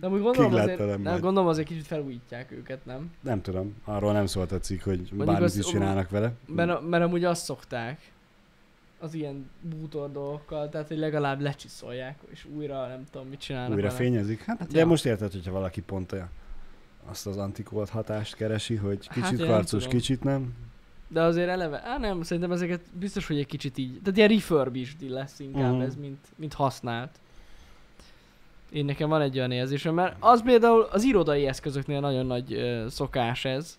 De amúgy gondolom azért, nem, majd. gondolom azért kicsit felújítják őket, nem? Nem tudom, arról nem szólt a cikk, hogy Mondjuk bármit az- is csinálnak vele. Mert, mert amúgy azt szokták az ilyen bútor dolgokkal, tehát hogy legalább lecsiszolják, és újra nem tudom mit csinálnak Újra vele. fényezik? Hát, Hát de ja. most érted, hogyha valaki pont olyan azt az antikolt hatást keresi, hogy Hát kicsit karcos, tudom. kicsit nem. De azért eleve, á nem, szerintem ezeket biztos, hogy egy kicsit így, tehát ilyen refurbished lesz inkább Mhm. ez, mint, mint használt. Én nekem van egy olyan érzésem, mert az például az irodai eszközöknél nagyon nagy ö, szokás ez,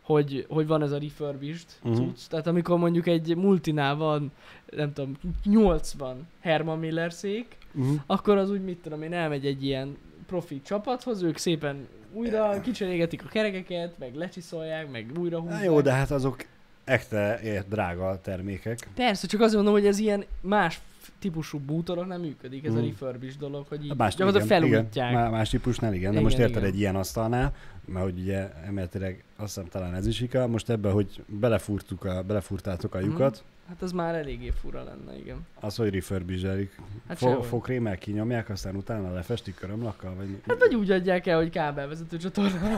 hogy, hogy van ez a refurbished uh-huh. cucc. Tehát amikor mondjuk egy multinál van, nem tudom, 80 Herman Miller szék, Uh-huh. akkor az úgy, mit tudom én, elmegy egy ilyen profi csapathoz, ők szépen újra kicserégetik a kerekeket, meg lecsiszolják, meg újra húzzák. Jó, de hát azok ekte drága termékek. Persze, csak azért mondom, hogy ez ilyen más típusú bútorok nem működik, ez Mm. a refurbished dolog, hogy így Más, gyakorlatilag igen, felújítják. Igen, má- más típusnál igen, de Igen, most érted igen. egy ilyen asztalnál, mert hogy ugye emeletileg azt hiszem talán ez is ika, most ebbe, hogy belefúrtuk a, belefúrtátok a Mhm. lyukat, Hát az már eléggé fura lenne, igen. az, hogy refurbishelik. Hát Fo- sehogy. Fogkrémmel kinyomják, aztán utána lefestik körömlakkal, vagy... Hát vagy úgy adják el, hogy kábelvezető csatorna.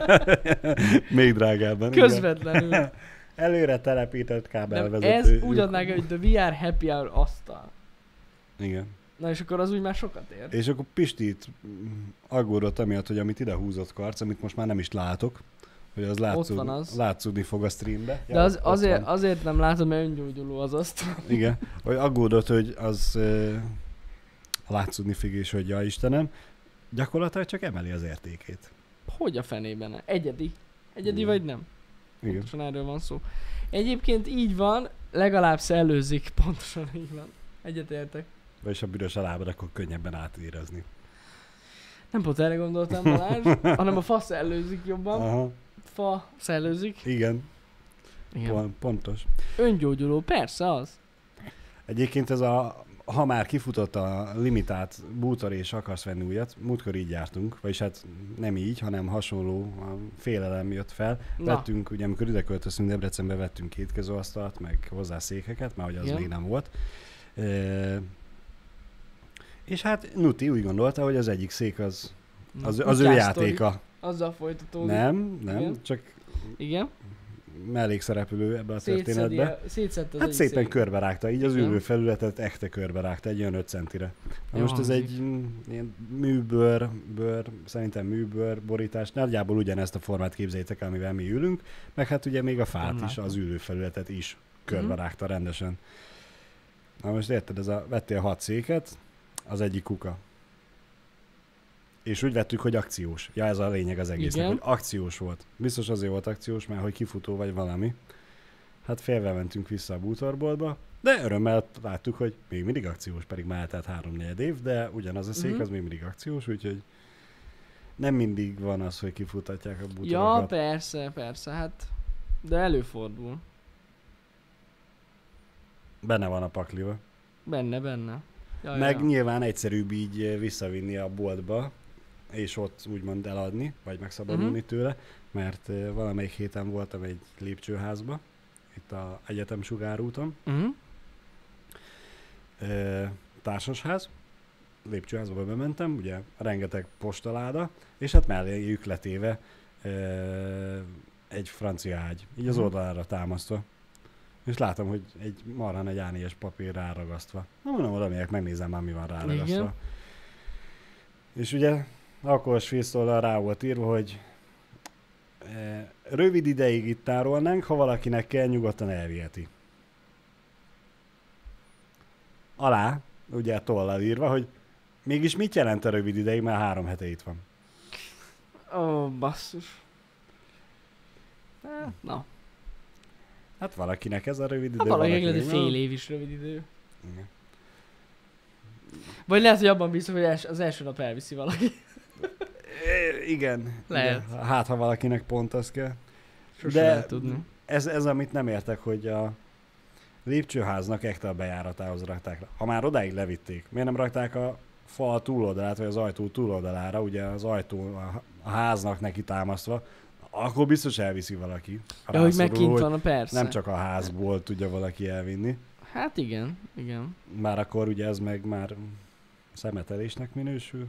Még drágábban. Közvetlenül. Előre telepített Nem, kábelvezető. ez úgy adnák el, hogy the VR happy hour asztal. Igen. Na és akkor az úgy már sokat ér. És akkor Pisti itt mm, aggódott amiatt, hogy amit ide húzott karc, amit most már nem is látok, hogy az, látszód, van az. látszódni fog a streambe. De az, ott azért, van. azért nem látom, mert öngyógyuló az asztal. Igen, hogy aggódott, hogy az uh, látszódni fog, és hogy ja Istenem, gyakorlatilag csak emeli az értékét. Hogy a fenében? Egyedi. Egyedi Igen. vagy nem? Igen. Pontosan erről van szó. Egyébként így van, legalább szellőzik, pontosan így van. Egyetértek. Vagyis a büdös a lábad, akkor könnyebben átérezni. Nem pont erre gondoltam Balázs, hanem a fa szellőzik jobban. Aha, Fa szellőzik. igen, Igen. pon- pontos. Öngyógyuló, persze az. Egyébként ez a, ha már kifutott a limitált bútor és akarsz venni újat, múltkor így jártunk, vagyis hát nem így, hanem hasonló a félelem jött fel. Na, Vettünk, ugye amikor ide költöztünk Debrecenbe, vettünk kétkezőasztalt, meg hozzá székeket, mert hogy az Igen. még nem volt. E, és hát Nuti úgy gondolta, hogy az egyik szék az, na, az, az ő játéka. Azzal folytatódik. Nem, nem, Igen. csak Igen. Mellékszereplő ebbe a Szétszedi, történetbe. szétszedte az Hát szépen szék. körbe rágta, így az Igen. ülőfelületet ekte körbe rágta, egy olyan 5 centire. Na most ez egy mm, ilyen műbőr, bőr, szerintem műbőr borítás, nagyjából ugyanezt a formát képzeljétek el, amivel mi ülünk, meg hát ugye még a fát Nem is, látom. az ülőfelületet is körbe Mhm. rágta rendesen. Na most érted, ez a, vettél hat széket, az egyik kuka. És úgy vettük, hogy akciós. Ja, ez a lényeg az egésznek, Igen. hogy akciós volt. Biztos azért volt akciós, mert hogy kifutó vagy valami. Hát félve mentünk vissza a bútorboltba, de örömmel láttuk, hogy még mindig akciós, pedig már eltelt három év, de ugyanaz a szék, Mhm. az még mindig akciós, úgyhogy nem mindig van az, hogy kifutatják a Ja, bútorokat. persze, persze, hát. De előfordul. Benne van a pakliba. Benne, benne. Ja, Meg ja. nyilván egyszerűbb így visszavinni a boltba, és ott úgymond eladni, vagy megszabadulni Mhm. tőle, mert valamelyik héten voltam egy lépcsőházba, itt a Egyetem Sugárúton, Uh-huh. eh, társasház, lépcsőházba bementem, ugye rengeteg postaláda, és hát melléjük letéve egy francia ágy, így az Mhm. oldalára támasztva. És látom, hogy egy marha egy A4-es papír ráragasztva. Na mondom, oda megyek, megnézem már, mi van ráragasztva. Igen. És ugye alkohols fésztollal rá volt írva, hogy Eh, Rövid ideig itt tárolnánk, ha valakinek kell, nyugodtan elviheti. Alá, ugye tollal írva, hogy mégis mit jelent a rövid ideig, mert három hete itt van. Ó, basszus. Hát, na. Hát valakinek ez a rövid idő. Hát valakinek lehet, hogy fél év is rövid idő. Igen. Vagy lehet, hogy abban bízom, hogy els- az első nap elviszi valaki. Igen. Lehet. Igen. Hát, ha valakinek pont az kell. Sose De- lehet tudni. Ez, ez, amit nem értek, hogy a lépcsőháznak ekte a bejáratához rakták. Ha már odáig levitték, miért nem rakták a fal túloldalát, vagy az ajtó túloldalára, ugye az ajtó a, háznak neki támasztva, akkor biztos elviszi valaki. Ja, hogy meg rászorul, kint hogy van, a persze. Nem csak a házból tudja valaki elvinni. Hát igen, igen. Már akkor ugye ez meg már szemetelésnek minősül.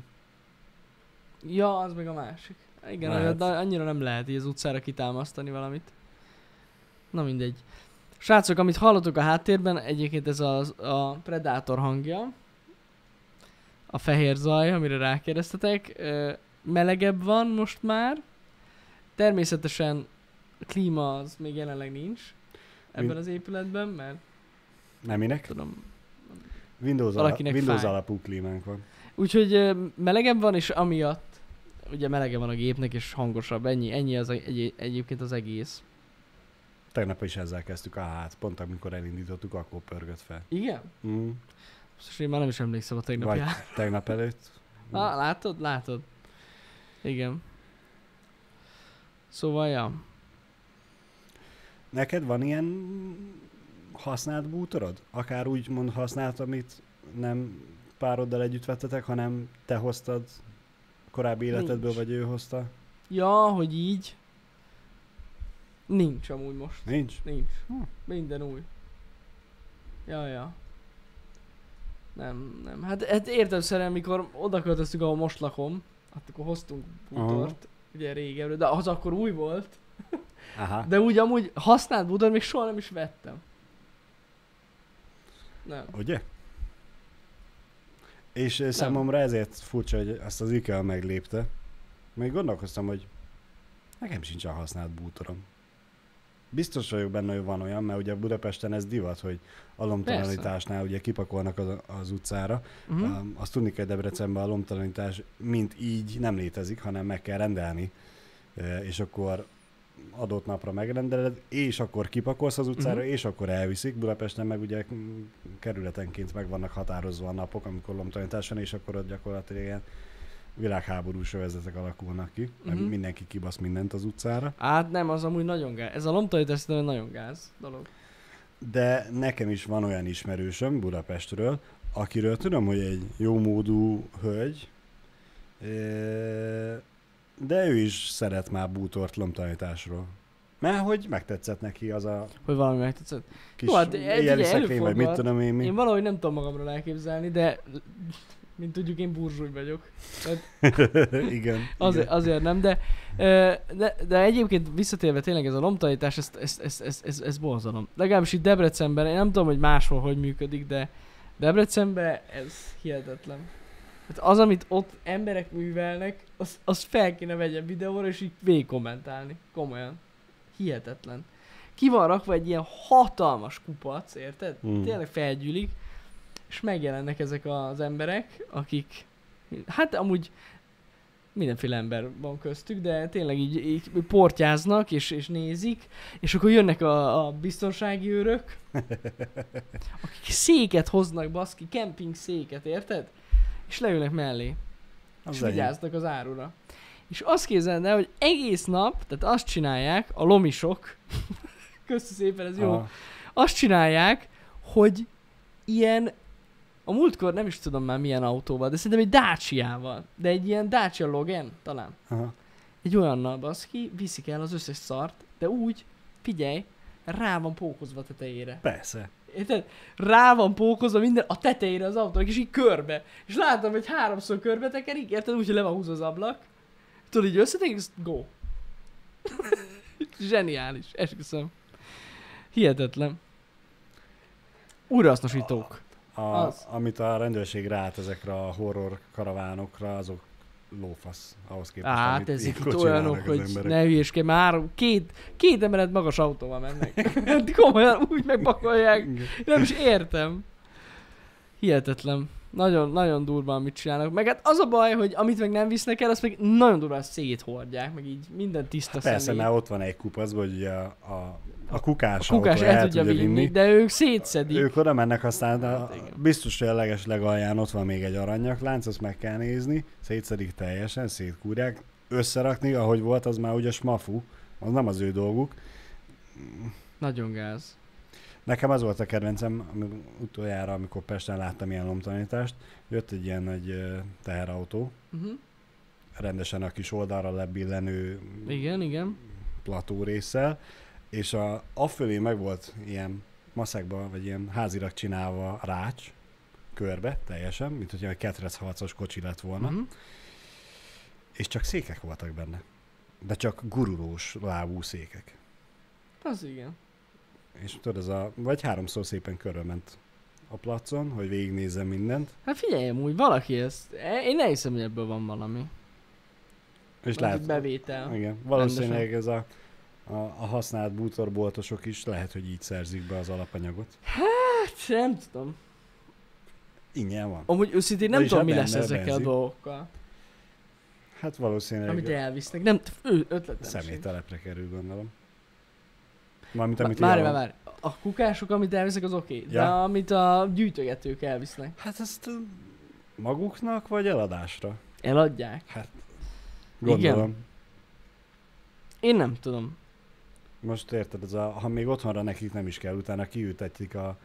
Ja, az meg a másik. Igen, Lehet. de annyira nem lehet így az utcára kitámasztani valamit. Na mindegy. Srácok, amit hallotok a háttérben, egyébként ez az, a Predator hangja. A fehér zaj, amire rákérdeztetek. Melegebb van most már. Természetesen a klíma az még jelenleg nincs ebben Min- az épületben, mert Nem minek? tudom, Windows, ala, Windows fáj. alapú klímánk van. Úgyhogy melegebb van, és amiatt ugye melege van a gépnek, és hangosabb. Ennyi, ennyi az egy, egyébként az egész. Tegnap is ezzel kezdtük a hát, pont amikor elindítottuk, akkor pörgött fel. Igen? Mm. Most én már nem is emlékszem a tegnapi Vagy tegnap előtt. Ah, látod? Látod? Igen. Szóval, ja. Neked van ilyen használt bútorod? Akár úgy mond használt, amit nem pároddal együtt vettetek, hanem te hoztad korábbi életedből, Nincs. vagy ő hozta? Ja, hogy így. Nincs amúgy most. Nincs? Nincs. Hm. Minden új. Ja, ja. Nem, nem. Hát, hát értelmszerűen, mikor oda költöztük, ahol most lakom, hát akkor hoztunk bútort, ugye régebről, de az akkor új volt. Aha. De úgy amúgy használt bútor még soha nem is vettem. Nem. Ugye? És nem. számomra ezért furcsa, hogy ezt az IKEA meglépte. Még gondolkoztam, hogy nekem sincs a használt bútorom. Biztos vagyok benne, hogy van olyan, mert ugye Budapesten ez divat, hogy a lomtalanításnál ugye kipakolnak az, az utcára. Uh-huh. Um, azt tudni kell Debrecenben a lomtalanítás mint így nem létezik, hanem meg kell rendelni. E, és akkor adott napra megrendeled, és akkor kipakolsz az utcára, uh-huh. és akkor elviszik. Budapesten meg ugye mm, kerületenként meg vannak határozva a napok, amikor lomtalanítás van, és akkor ott gyakorlatilag ilyen világháborús övezetek alakulnak ki, uh-huh. mert Mhm. mindenki kibasz mindent az utcára. Hát nem, az amúgy nagyon gáz. Ez a lomtalanítás nagyon gáz dolog. De nekem is van olyan ismerősöm Budapestről, akiről tudom, hogy egy jó módú hölgy, ö, de ő is szeret már bútort lomtanításról. Mert hogy megtetszett neki az a Hogy valami megtetszett. kis Jó, hát, figyelj, szekrény, vagy mit tudom én mi. Én valahogy nem tudom magamról elképzelni, de mint tudjuk, én burzsúly vagyok. igen. Azért, igen. azért nem, de, de, de egyébként visszatérve tényleg ez a lomtalanítás, ez, ez, ez, ez, ez, ez borzalom. Legalábbis itt Debrecenben, én nem tudom, hogy máshol hogy működik, de Debrecenben ez hihetetlen. Hát az, amit ott emberek művelnek, az, az fel kéne vegyen videóra, és így végig kommentálni. Komolyan. Hihetetlen. Ki van rakva egy ilyen hatalmas kupac, érted? Mm. Tényleg felgyűlik, és megjelennek ezek az emberek, akik, hát amúgy mindenféle ember van köztük, de tényleg így, így portyáznak és, és nézik, és akkor jönnek a, a biztonsági őrök, akik széket hoznak, baszki, kemping széket, érted? És leülnek mellé, Az és vigyáznak az árura. És azt képzeld el, hogy egész nap, tehát azt csinálják, a lomisok, köszönöm szépen, ez jó, Aha. azt csinálják, hogy ilyen, a múltkor nem is tudom már milyen autóval, de szerintem egy Dacia-val, de egy ilyen Dacia Logan talán. Aha. Egy olyannal baszki, viszik el az összes szart, de úgy, figyelj, rá van pókozva tetejére. Persze. Érted? Rá van pókozva minden a tetejére az autónak, és így körbe. És látom, hogy háromszor körbe tekerik, érted? Úgy, hogy le van húzva az ablak. Tudod, így összetekerik, és go. Zseniális, esküszöm. Hihetetlen. Újrahasznosítók. A, Az. amit a rendőrség ráállt ezekre a horror karavánokra, azok lófasz ahhoz képest, amit ezek itt olyanok, hogy ne hülyeskedj, már két, két emelet magas autóval mennek. Komolyan úgy megpakolják. Nem is értem. Hihetetlen. Nagyon, nagyon durva, amit csinálnak. Meg hát az a baj, hogy amit meg nem visznek el, azt meg nagyon durván széthordják, meg így minden tiszta Persze, személy. mert ott van egy kupacban, hogy ugye a, a, a kukás, A kukás autó el tudja vinni, de ők szétszedik. Ők oda mennek, aztán a, Hát igen. biztos, hogy a leges legalján ott van még egy aranyaklánc, azt meg kell nézni, szétszedik teljesen, szétkúrják, összerakni, ahogy volt, az már ugye smafu, az nem az ő dolguk. Nagyon gáz. Nekem az volt a kedvencem, utoljára, amikor Pesten láttam ilyen lomtanítást, jött egy ilyen nagy ö, teherautó, Uh-huh. rendesen a kis oldalra lebillenő Igen, igen. plató résszel, és a, afölé meg volt ilyen maszekba, vagy ilyen házirak csinálva rács, körbe teljesen, mint hogyha egy ketrec harcos kocsi lett volna, Uh-huh. és csak székek voltak benne. De csak gurulós lábú székek. Az igen. És tudod, ez a, vagy háromszor szépen körülment a placon, hogy végignézzem mindent, Hát figyelj, úgy valaki ezt, e- én nem hiszem, hogy ebből van valami. és Valami lehet, bevétel. igen, valószínűleg ez a, a, a használt bútorboltosok is lehet, hogy így szerzik be az alapanyagot. Hát, nem tudom. Ingyen van. Amúgy őszintén nem Vagyis tudom, mi hát lesz benne ezekkel a dolgokkal, Hát valószínűleg amit elvisznek. Nem, ötletem személytelepre kerül, gondolom. Mármint amit ilyen- várj, várj. A kukások, amit elvisznek, az oké. Okay. De Ja. amit a gyűjtögetők elvisznek, Hát ezt maguknak, vagy eladásra? eladják. Gondolom. Én nem tudom. Most érted, ez a, ha még otthonra nekik nem is kell, utána kiültetik a,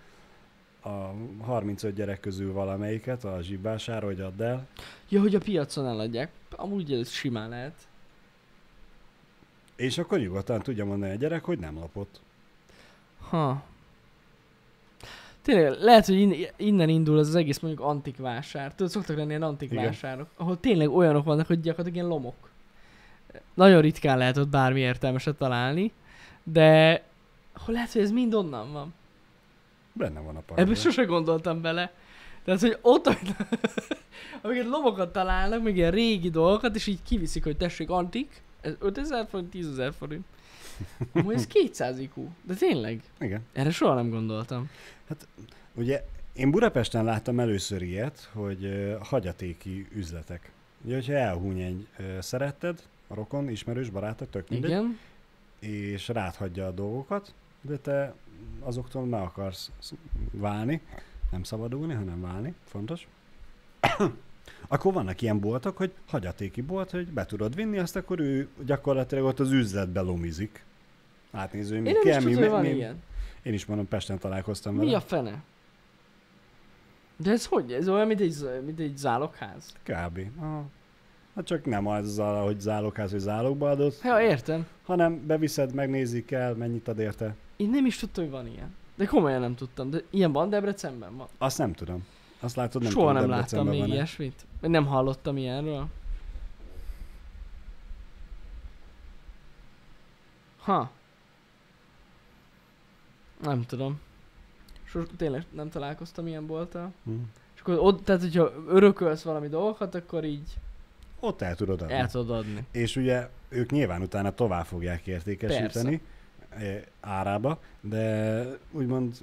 a 35 gyerek közül valamelyiket a zsibására, hogy add el. Ja, hogy a piacon eladják. Amúgy ez simán lehet. És akkor nyugodtan tudja mondani a gyerek, hogy nem lopott. Ha. Tényleg, lehet, hogy in- innen indul az, az egész mondjuk antik vásár. Tudod, szoktak lenni ilyen antik Igen. vásárok, ahol tényleg olyanok vannak, hogy gyakorlatilag ilyen lomok. Nagyon ritkán lehet ott bármi értelmeset találni, de ahol lehet, hogy ez mind onnan van. Benne van a Ebbe pakban. sose gondoltam bele. Tehát, hogy ott, amiket lomokat találnak, meg ilyen régi dolgokat, és így kiviszik, hogy tessék, antik, ez 5000 forint, 10 000 forint. Amúgy ez 200 IQ. De tényleg, Igen. erre soha nem gondoltam. Ugye én Budapesten láttam először ilyet, hogy uh, hagyatéki üzletek. Ugye, hogyha elhúny egy uh, szeretted, a rokon, ismerős, barátod, tök mindegy, Igen. és ráthagyja a dolgokat, de te azoktól meg akarsz sz- válni, nem szabadulni, hanem válni, fontos. Akkor vannak ilyen boltok, hogy hagyatéki bolt, hogy be tudod vinni, azt akkor ő gyakorlatilag ott az üzletbe lomizik. Átnéző, hogy mi Én nem kell, is mi, tudom, hogy van mi, ilyen. Én is mondom, Pesten találkoztam Mi vele. a fene? De ez hogy? Ez olyan, mint egy, mint egy zálogház? Kb. Aha. Hát csak nem azzal, hogy zálogház, hogy zálogba adott, Ja, értem. hanem beviszed, megnézik el, mennyit ad érte. Én nem is tudtam, hogy van ilyen. De komolyan nem tudtam. De ilyen van Debrecenben? Van. Azt nem tudom. Azt látod, nem Soha nem láttam még van-e. ilyesmit. Nem hallottam ilyenről. Ha. Nem tudom. Sos, tényleg nem találkoztam ilyen bolttal. Hm. És akkor ott, tehát hogyha örökölsz valami dolgokat, akkor így Ott el tudod adni. el tudod adni. És ugye ők nyilván utána tovább fogják értékesíteni eh, árába, de úgymond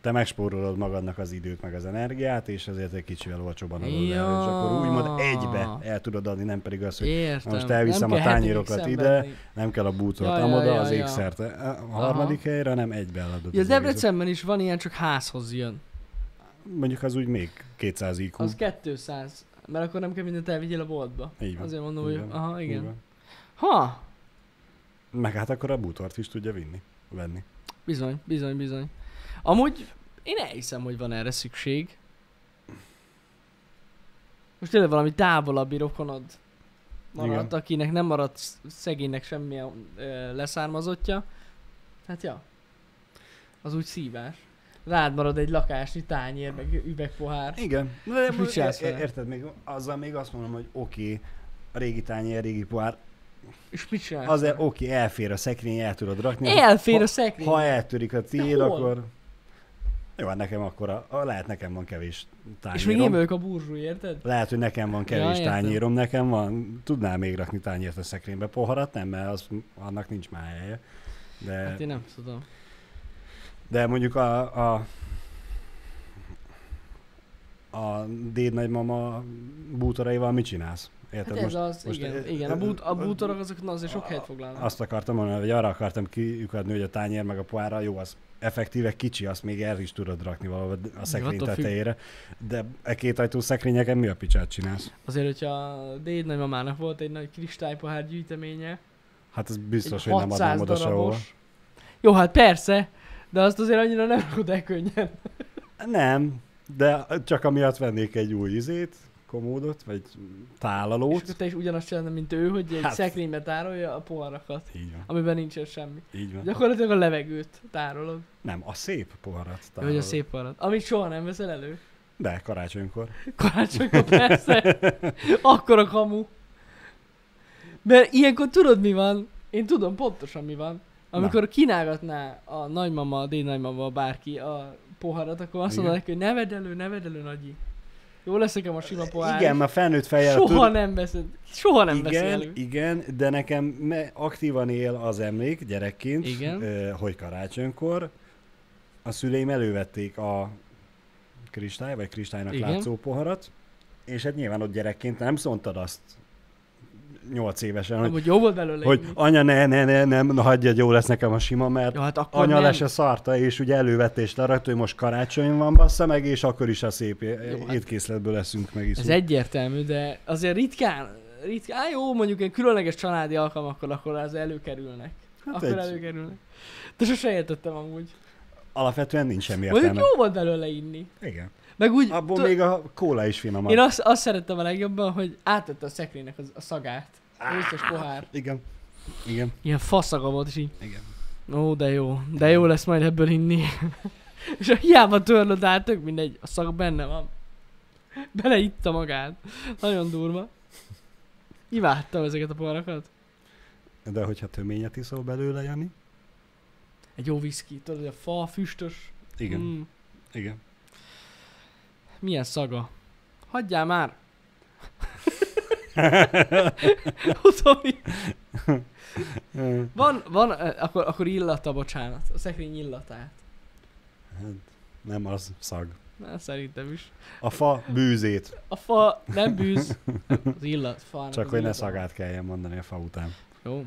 te megspórolod magadnak az időt, meg az energiát, és ezért egy kicsivel olcsóban adod el, és akkor úgymond egybe el tudod adni, nem pedig az, hogy Értem. most elviszem Nem a tányérokat ide, szenvedni. nem kell a bútort Ja, ja, amoda, ja, az ja. ékszerte. A harmadik helyre nem egybe eladod. Ja. Debrecenben is van ilyen, csak házhoz jön. Mondjuk az úgy még 200 IQ. Az 200. Mert akkor nem kell mindent elvigyél a boltba. Így van. Azért mondom, Így hogy... Aha, igen. van. Ha! Meg hát akkor a bútort is tudja vinni, venni. Bizony, bizony, bizony. Amúgy én elhiszem, hogy van erre szükség. Most tényleg valami távolabbi rokonod maradt, Igen. akinek nem maradt sz- szegénynek semmilyen ö, leszármazottja. Hát ja. Az úgy szívás. Rád marad egy lakásnyi tányér, meg üvegpohár. Igen. De mit csinálsz vele? Érted, még azzal még azt mondom, hogy oké, okay, a régi tányér, régi pohár, És mit csinálsz? azért oké, okay, elfér a szekrény, el tudod rakni. Elfér ha, a szekrény. Ha eltörik a tiéd, akkor Jó, hát nekem akkor a, a, lehet nekem van kevés tányérom. És még én vagyok a burzsú, érted? Lehet, hogy nekem van kevés Ja, tányérom, nekem van, tudnál még rakni tányért a szekrénybe, poharat nem, mert az, annak nincs már helye. De, Hát én nem tudom. de mondjuk a, a, a déd nagymama bútoraival mit csinálsz? Érted? Hát ez az, most, igen, ö, igen. A, bút, a bútorok azok na, azért sok helyet foglalnak. Azt akartam mondani, hogy arra akartam kiukadni, hogy a tányér meg a poára jó, az effektíve kicsi, azt még el is tudod rakni valahol a szekrény tetejére. De e két ajtó szekrényeken mi a picsát csinálsz? Azért, hogyha a déd nagymamának volt egy nagy kristálypohár gyűjteménye, Hát ez biztos, hogy nem 600 adnám oda darabos. Jó, hát persze, de azt azért annyira nem rakod el könnyen. Nem, de csak amiatt vennék egy új izét, komódot, vagy És tálalót. akkor te is ugyanazt csinálod, mint ő, hogy egy Hát. szekrénybe tárolja a poharakat, Így van, amiben nincsen semmi. így van. Gyakorlatilag a levegőt tárolod, Nem, a szép poharat vagy tárolod. a szép poharat, amit soha nem veszel elő. De, karácsonykor. Karácsonykor persze, akkor a kamu. Mert ilyenkor tudod mi van? Én tudom pontosan mi van. Amikor kínálgatná a nagymama, a dédnagymama, bárki a poharat, akkor azt mondod neki, hogy ne vedd elő, ne vedd elő, nagyi. Jó lesz nekem a sima pohár. Igen, már felnőtt fejjel Soha tud- nem veszed, soha nem igen, elő. igen, de nekem me- aktívan él az emlék gyerekként, Igen. Ö, hogy karácsonykor a szüleim elővették a kristály, vagy kristálynak Igen. látszó poharat, és hát nyilván ott gyerekként nem mondtad azt nyolc évesen, hogy, Amúgy jó volt belőle hogy inni. anya, ne, ne, ne, nem, na hagyjad, jó lesz nekem a sima, mert Jó, hát akkor anya nem. le se szarta, és ugye elővette és lerakta, hogy most karácsony van, bassza meg, és akkor is a szép Jó, hát- étkészletből leszünk meg is. Ez egyértelmű, de azért ritkán, ritkán, á, jó, mondjuk egy különleges családi alkalmakkor, akkor az előkerülnek. Hát akkor egy- előkerülnek. De sose értettem amúgy. Alapvetően nincs semmi Mondjuk értelme. jó volt belőle inni. Igen. Meg úgy, Abból tu- még a kóla is finomabb. én azt, azt szerettem a legjobban, hogy átvette a szekrénynek az, a szagát. A összes pohár. Igen. Igen. Ilyen faszaga volt, és így, Igen. ó, de jó, de jó lesz majd ebből inni. és hiába törlöd át, tök mindegy, a szag benne van. Beleitta magát. Nagyon durva. Imádtam ezeket a poharakat. De hogyha töményet iszol belőle, Jani? Egy jó viszki, tudod, a fa, füstös. Igen. Mm, Igen. milyen szaga. Hagyjál már! Van, van, akkor, akkor illata, bocsánat. A szekrény illatát. Hát, Nem az szag. Na, szerintem is. A fa bűzét. A fa nem bűz, az illat, fa. Csak hogy ne szagát kelljen mondani a fa után. Jó.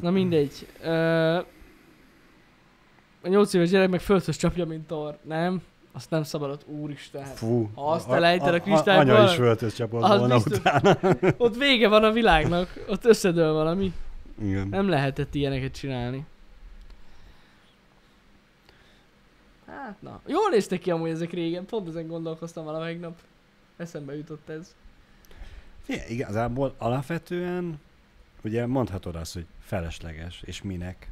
Na mindegy. Ö, a nyolc éves gyerek meg földhöz csapja, mint tor. Nem? Azt nem szabadott, úristen. Fú. Ha azt elejted a kristályból, Anya is csapott az volna biztos. utána. Ott vége van a világnak, ott összedől valami. Igen. Nem lehetett ilyeneket csinálni. Hát na, jól néztek ki amúgy ezek régen, pont ezen gondolkoztam valamelyik nap. Eszembe jutott ez. Figyelj, igazából alapvetően ugye mondhatod azt, hogy felesleges, és minek.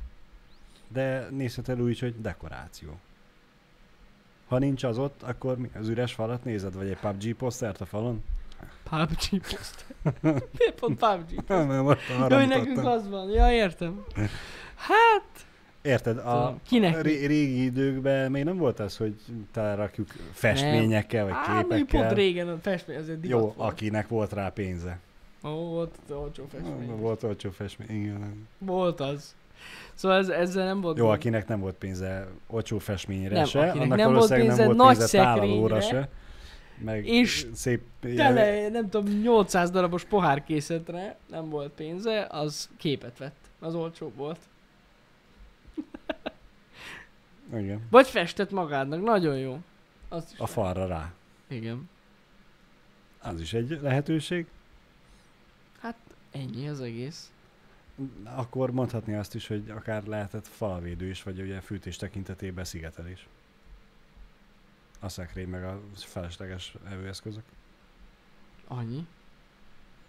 De nézheted úgy, hogy dekoráció. Ha nincs az ott, akkor mi? Az üres falat nézed, vagy egy PUBG posztert a falon? PUBG poszt. Miért pont PUBG? Nem, nem, most arra nekünk az van. Ja, értem. Hát, Érted, a. Kinek ré- régi időkben még nem volt az, hogy telerakjuk festményekkel, vagy á, mondjuk pont képekkel. régen a festmény azért divat Jó, volt. akinek volt rá pénze. Ó, volt olcsó festmény. Volt olcsó festmény, igen. Volt az. Szóval ez, ezzel nem volt Jó, akinek nem volt pénze olcsó festményre Nem, se, annak nem volt pénze nem volt nagy pénze tálalóra se. Meg és szép... Tele, nem tudom, 800 darabos pohárkészetre nem volt pénze, az képet vett. Az olcsóbb volt. Igen. Vagy festett magádnak, nagyon jó. Azt is A falra rá. Igen. Az is egy lehetőség. Hát ennyi az egész. Akkor mondhatni azt is, hogy akár lehetett falvédő is, vagy ugye fűtés tekintetében szigetelés. A szekrény meg a felesleges evőeszközök. Annyi.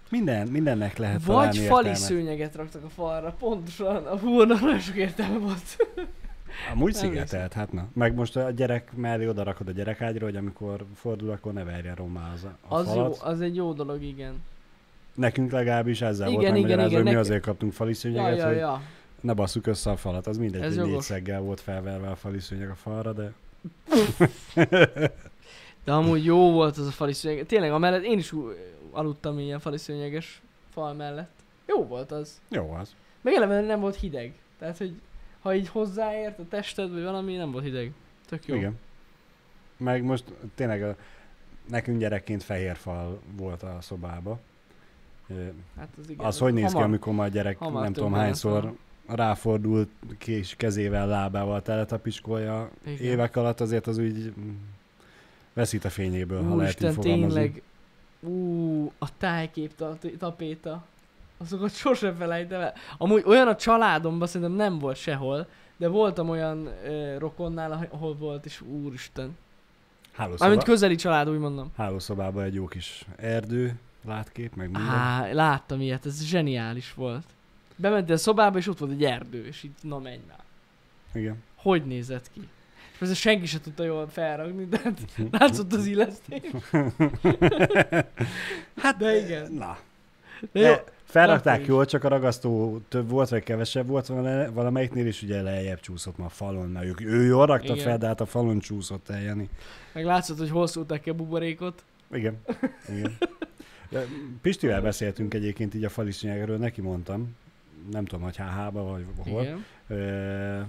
Minden, mindennek lehet Vagy találni fali értelmet. szőnyeget raktak a falra, pontosan. A húrnak nagyon sok értelme volt. Amúgy Nem szigetelt, hát na. Meg most a gyerek mellé oda rakod a gyerekágyra, hogy amikor fordul, akkor ne verjen romá az, a Az, jó, falat. az egy jó dolog, igen. Nekünk legalábbis ezzel Igen, volt megmagyarázva, hogy mi neki- azért kaptunk fali Ja, szőnyeget, ja, hogy, ja. ne basszuk össze a falat, az mindegy, Ez hogy négy szeggel volt felverve a fali szőnyeg a falra, de De amúgy jó volt az a fali szőnyeg. Tényleg, amellett én is aludtam ilyen fali szőnyeges fal mellett. Jó volt az. jó az. Meg eleve nem volt hideg. Tehát, hogy ha így hozzáért a tested, vagy valami, nem volt hideg. Tök jó. Igen. Meg most tényleg a, nekünk gyerekként fehér fal volt a szobába. Hát az igen. Az hogy néz ki, hamar- amikor már a gyerek hamar nem tudom hányszor leszel. ráfordult kés kezével, lábával teletapiskolja Igen. évek alatt, azért az úgy veszít a fényéből, ha lehet így Úristen, fogalmazni. tényleg. Ú, a tájkép ta- tapéta. Azokat sose felejtem el. Amúgy olyan a családomban szerintem nem volt sehol, de voltam olyan ö, rokonnál, ah- ahol volt, és úristen. Hálószoba, Mármint közeli család, úgy mondom. hálószobában egy jó kis erdő, látkép, meg minden. Á, láttam ilyet, ez zseniális volt. Bementél a szobába, és ott volt egy erdő, és így, na menj már. Igen. Hogy nézett ki? És persze senki se tudta jól felragni, de hát látszott az illesztés. hát, de igen. Na. De jó. De felrakták jól, csak a ragasztó több volt, vagy kevesebb volt, vala- valamelyiknél is ugye lejjebb csúszott már a falon, mert ők, ő jól rakta Igen. fel, de hát a falon csúszott el, Jani. Meg látszott, hogy hol szúrták ki a buborékot. Igen. Igen. Pistivel beszéltünk egyébként így a falisznyegről, neki mondtam, nem tudom, hogy HH-ba vagy hol, Igen. ö,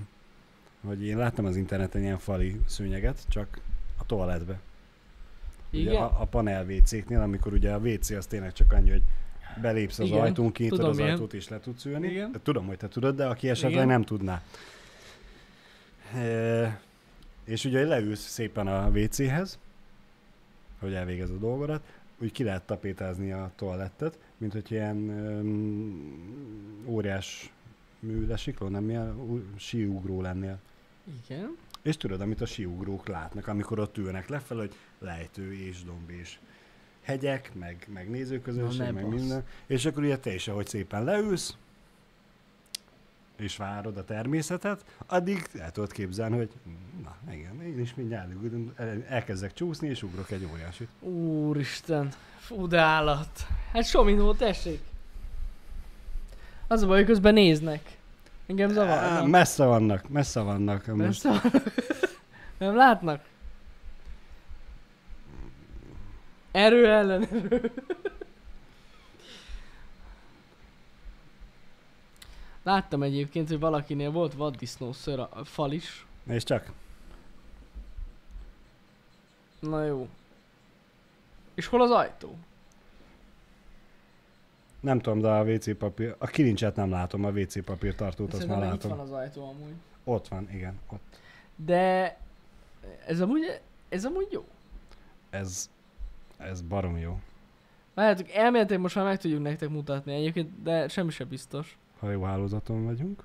hogy én láttam az interneten ilyen fali szőnyeget, csak a toalettbe. Ugye Igen? a, a panel WC-knél, amikor ugye a WC az tényleg csak annyi, hogy belépsz az Igen, ajtón, kinyitod az ilyen. ajtót és le tudsz ülni. Igen. De tudom, hogy te tudod, de aki esetleg Igen. nem tudná. E, és ugye leülsz szépen a WC-hez, hogy elvégez a dolgodat, úgy ki lehet tapétázni a toalettet, mint hogy ilyen um, óriás műlesikló, nem ilyen ú- síugró lennél. Igen. És tudod, amit a síugrók látnak, amikor ott ülnek lefelé, hogy lejtő és domb és hegyek, meg, meg nézőközönség, meg bassz. minden. És akkor ugye te is, ahogy szépen leülsz, és várod a természetet, addig el tudod képzelni, hogy na igen, én is mindjárt el- elkezdek csúszni, és ugrok egy óriásit. Úristen. Fú, de állat. Hát Sominó, tessék. Az a baj, hogy közben néznek. Engem zavarnak. messze vannak, messze vannak. Most Messze vannak. Nem látnak? Erő ellen erő. Láttam egyébként, hogy valakinél volt vaddisznóször a a fal is. és csak. Na jó. És hol az ajtó? Nem tudom, de a WC papír, a kilincset nem látom, a WC papír tartót azt már Szerintem itt látom. van az ajtó amúgy. Ott van, igen, ott. De ez amúgy, ez amúgy jó. Ez, ez barom jó. Várjátok, elméletileg most már meg tudjuk nektek mutatni egyébként, de semmi sem biztos. Ha jó hálózaton vagyunk.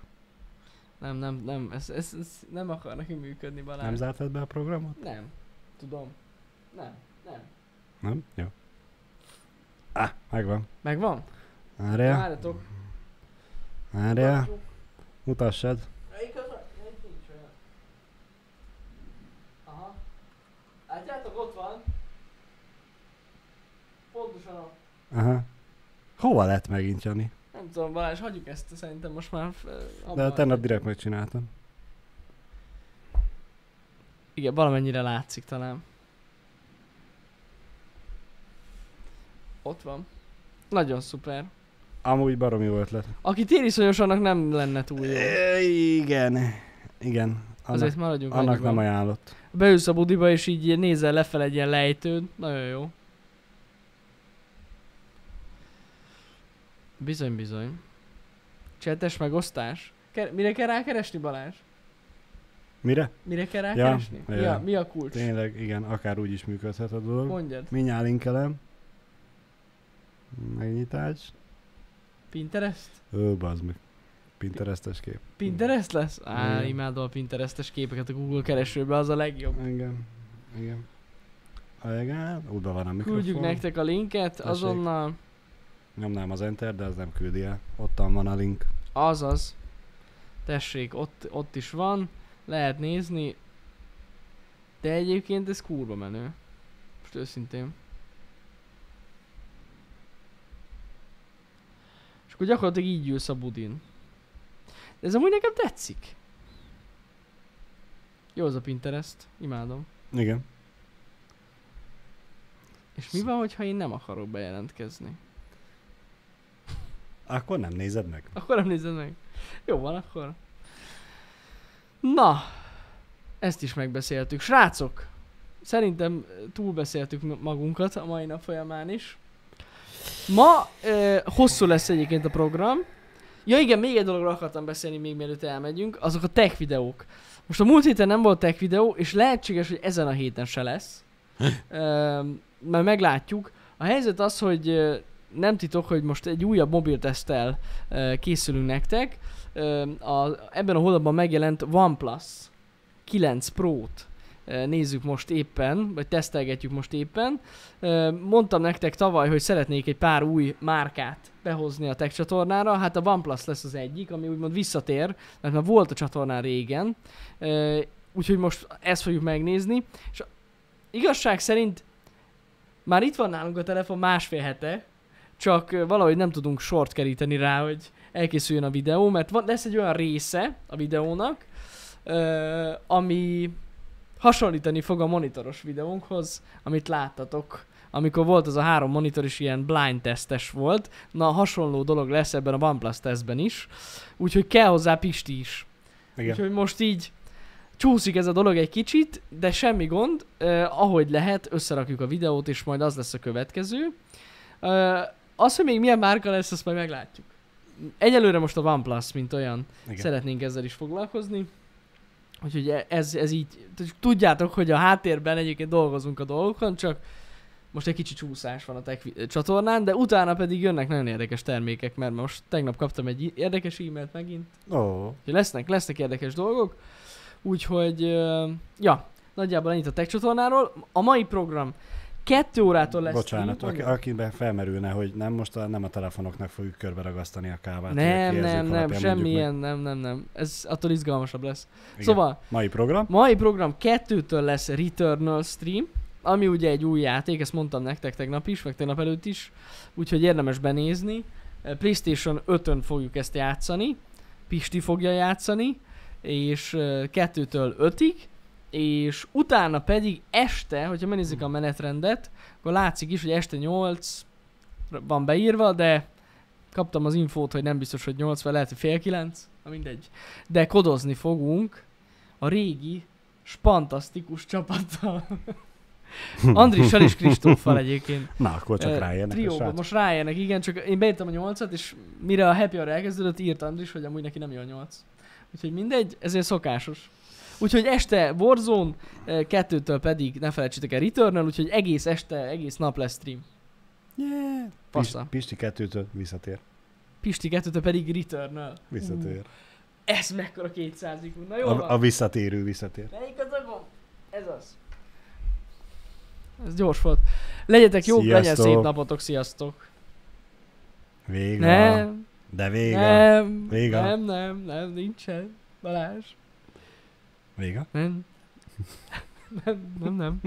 Nem, nem, nem, ez, ez, ez nem akar neki működni Balázs. Nem zártad be a programot? Nem. Tudom. Nem, nem. Nem? Jó. Ah, megvan. Megvan? Várjál, Várjatok. várjál, mutassad. Melyik az a... Melyik nincs olyan? Aha. Látjátok, ott van. Pontosan ott. Aha. Hova lett megint, Jani? Nem tudom, Balázs, hagyjuk ezt szerintem most már. De tegnap hagyjuk. direkt megcsináltam. Igen, valamennyire látszik talán. Ott van. Nagyon szuper. Amúgy baromi jó ötlet. Aki tériszonyos, annak nem lenne túl jó. E, igen. Igen. Annak, Azért maradjunk annak nem ajánlott. Beülsz a budiba, és így nézel lefelé egy ilyen lejtőn. Nagyon jó. Bizony, bizony. Csetes megosztás. Ke- mire kell rákeresni, Balázs? Mire? Mire kell Ja, rákeresni? mi, a, ja. mi a kulcs? Tényleg, igen, akár úgy is működhet a dolog. Mondjad. Mindjárt linkelem. Megnyitás. Pinterest? Ó, bazd meg. Pinterestes kép. Pinterest lesz? Á, Igen. imádom a Pinterestes képeket a Google keresőbe, az a legjobb. Igen. Igen. Igen, úgy van a mikrofon. Küldjük nektek a linket Tessék. azonnal. Nyomnám az enter, de az nem küldi el. Ottan van a link. Azaz. Tessék, ott, ott is van. Lehet nézni. De egyébként ez kurva menő. Most őszintén. És akkor gyakorlatilag így ülsz a budin. Ez amúgy nekem tetszik. Jó az a Pinterest, imádom. Igen. És mi van, hogyha én nem akarok bejelentkezni? Akkor nem nézed meg. Akkor nem nézed meg. Jó van, akkor. Na, ezt is megbeszéltük. Srácok, szerintem túlbeszéltük magunkat a mai nap folyamán is. Ma ö, hosszú lesz egyébként a program. Ja igen, még egy dologra akartam beszélni, még mielőtt elmegyünk, azok a tech videók. Most a múlt héten nem volt tech videó, és lehetséges, hogy ezen a héten se lesz. Ö, mert meglátjuk. A helyzet az, hogy nem titok, hogy most egy újabb mobilteszttel ö, készülünk nektek. A, ebben a hónapban megjelent OnePlus 9 Pro-t nézzük most éppen, vagy tesztelgetjük most éppen. Mondtam nektek tavaly, hogy szeretnék egy pár új márkát behozni a tech csatornára, hát a OnePlus lesz az egyik, ami úgymond visszatér, mert már volt a csatornán régen, úgyhogy most ezt fogjuk megnézni, és igazság szerint már itt van nálunk a telefon másfél hete, csak valahogy nem tudunk sort keríteni rá, hogy elkészüljön a videó, mert van, lesz egy olyan része a videónak, ö, ami hasonlítani fog a monitoros videónkhoz, amit láttatok, amikor volt az a három monitor is ilyen blind tesztes volt. Na, hasonló dolog lesz ebben a OnePlus tesztben is, úgyhogy kell hozzá Pisti is. Igen. Úgyhogy most így csúszik ez a dolog egy kicsit, de semmi gond, eh, ahogy lehet, összerakjuk a videót, és majd az lesz a következő. Eh, az, hogy még milyen márka lesz, azt majd meglátjuk. Egyelőre most a OnePlus, mint olyan, Igen. szeretnénk ezzel is foglalkozni. Úgyhogy e- ez, ez így, tudjátok, hogy a háttérben egyébként dolgozunk a dolgokon, csak most egy kicsi csúszás van a tech csatornán, de utána pedig jönnek nagyon érdekes termékek, mert most tegnap kaptam egy érdekes e-mailt megint, Ó, Úgyhogy lesznek, lesznek érdekes dolgok. Úgyhogy, ja, nagyjából ennyit a tech csatornáról. A mai program kettő órától lesz. bocsánat, aki, akiben felmerülne, hogy nem most a, nem a telefonoknak fogjuk körbe ragasztani a kávát. Nem, nem, nem, semmilyen, nem, nem, nem. Ez attól izgalmasabb lesz. Igen. Szóval, Mai program? mai program kettőtől lesz Returnal stream, ami ugye egy új játék, ezt mondtam nektek tegnap is, meg tegnap előtt is, úgyhogy érdemes benézni. PlayStation 5-ön fogjuk ezt játszani, Pisti fogja játszani, és kettőtől ötig, és utána pedig este, hogyha megnézzük a menetrendet, akkor látszik is, hogy este 8 van beírva, de kaptam az infót, hogy nem biztos, hogy 8, vagy lehet, hogy fél 9, na mindegy. De kodozni fogunk a régi, spantasztikus csapattal. Andrissal és Kristóffal egyébként. Na, akkor csak rájönnek a trióban. srác. Most rájönnek, igen, csak én beírtam a 8-at, és mire a happy hour elkezdődött, írt Andris, hogy amúgy neki nem jön a 8. Úgyhogy mindegy, ezért szokásos. Úgyhogy este Warzone, eh, kettőtől pedig ne felejtsétek el Returnal, úgyhogy egész este, egész nap lesz stream. Yeah. Passza. Pisti, kettőtől visszatér. Pisti kettőtől pedig Returnal. Visszatér. Ú, ez mekkora 200 Na jó A, van. a visszatérő visszatér. Melyik az a gomb? Ez az. Ez gyors volt. Legyetek jók, legyen Sziasztok. szép napotok, sziasztok. Vége. Nem, De vége. nem, Vége. nem, nem, nem, nincsen. Balázs. Vége. Nem. nem, nem, nem.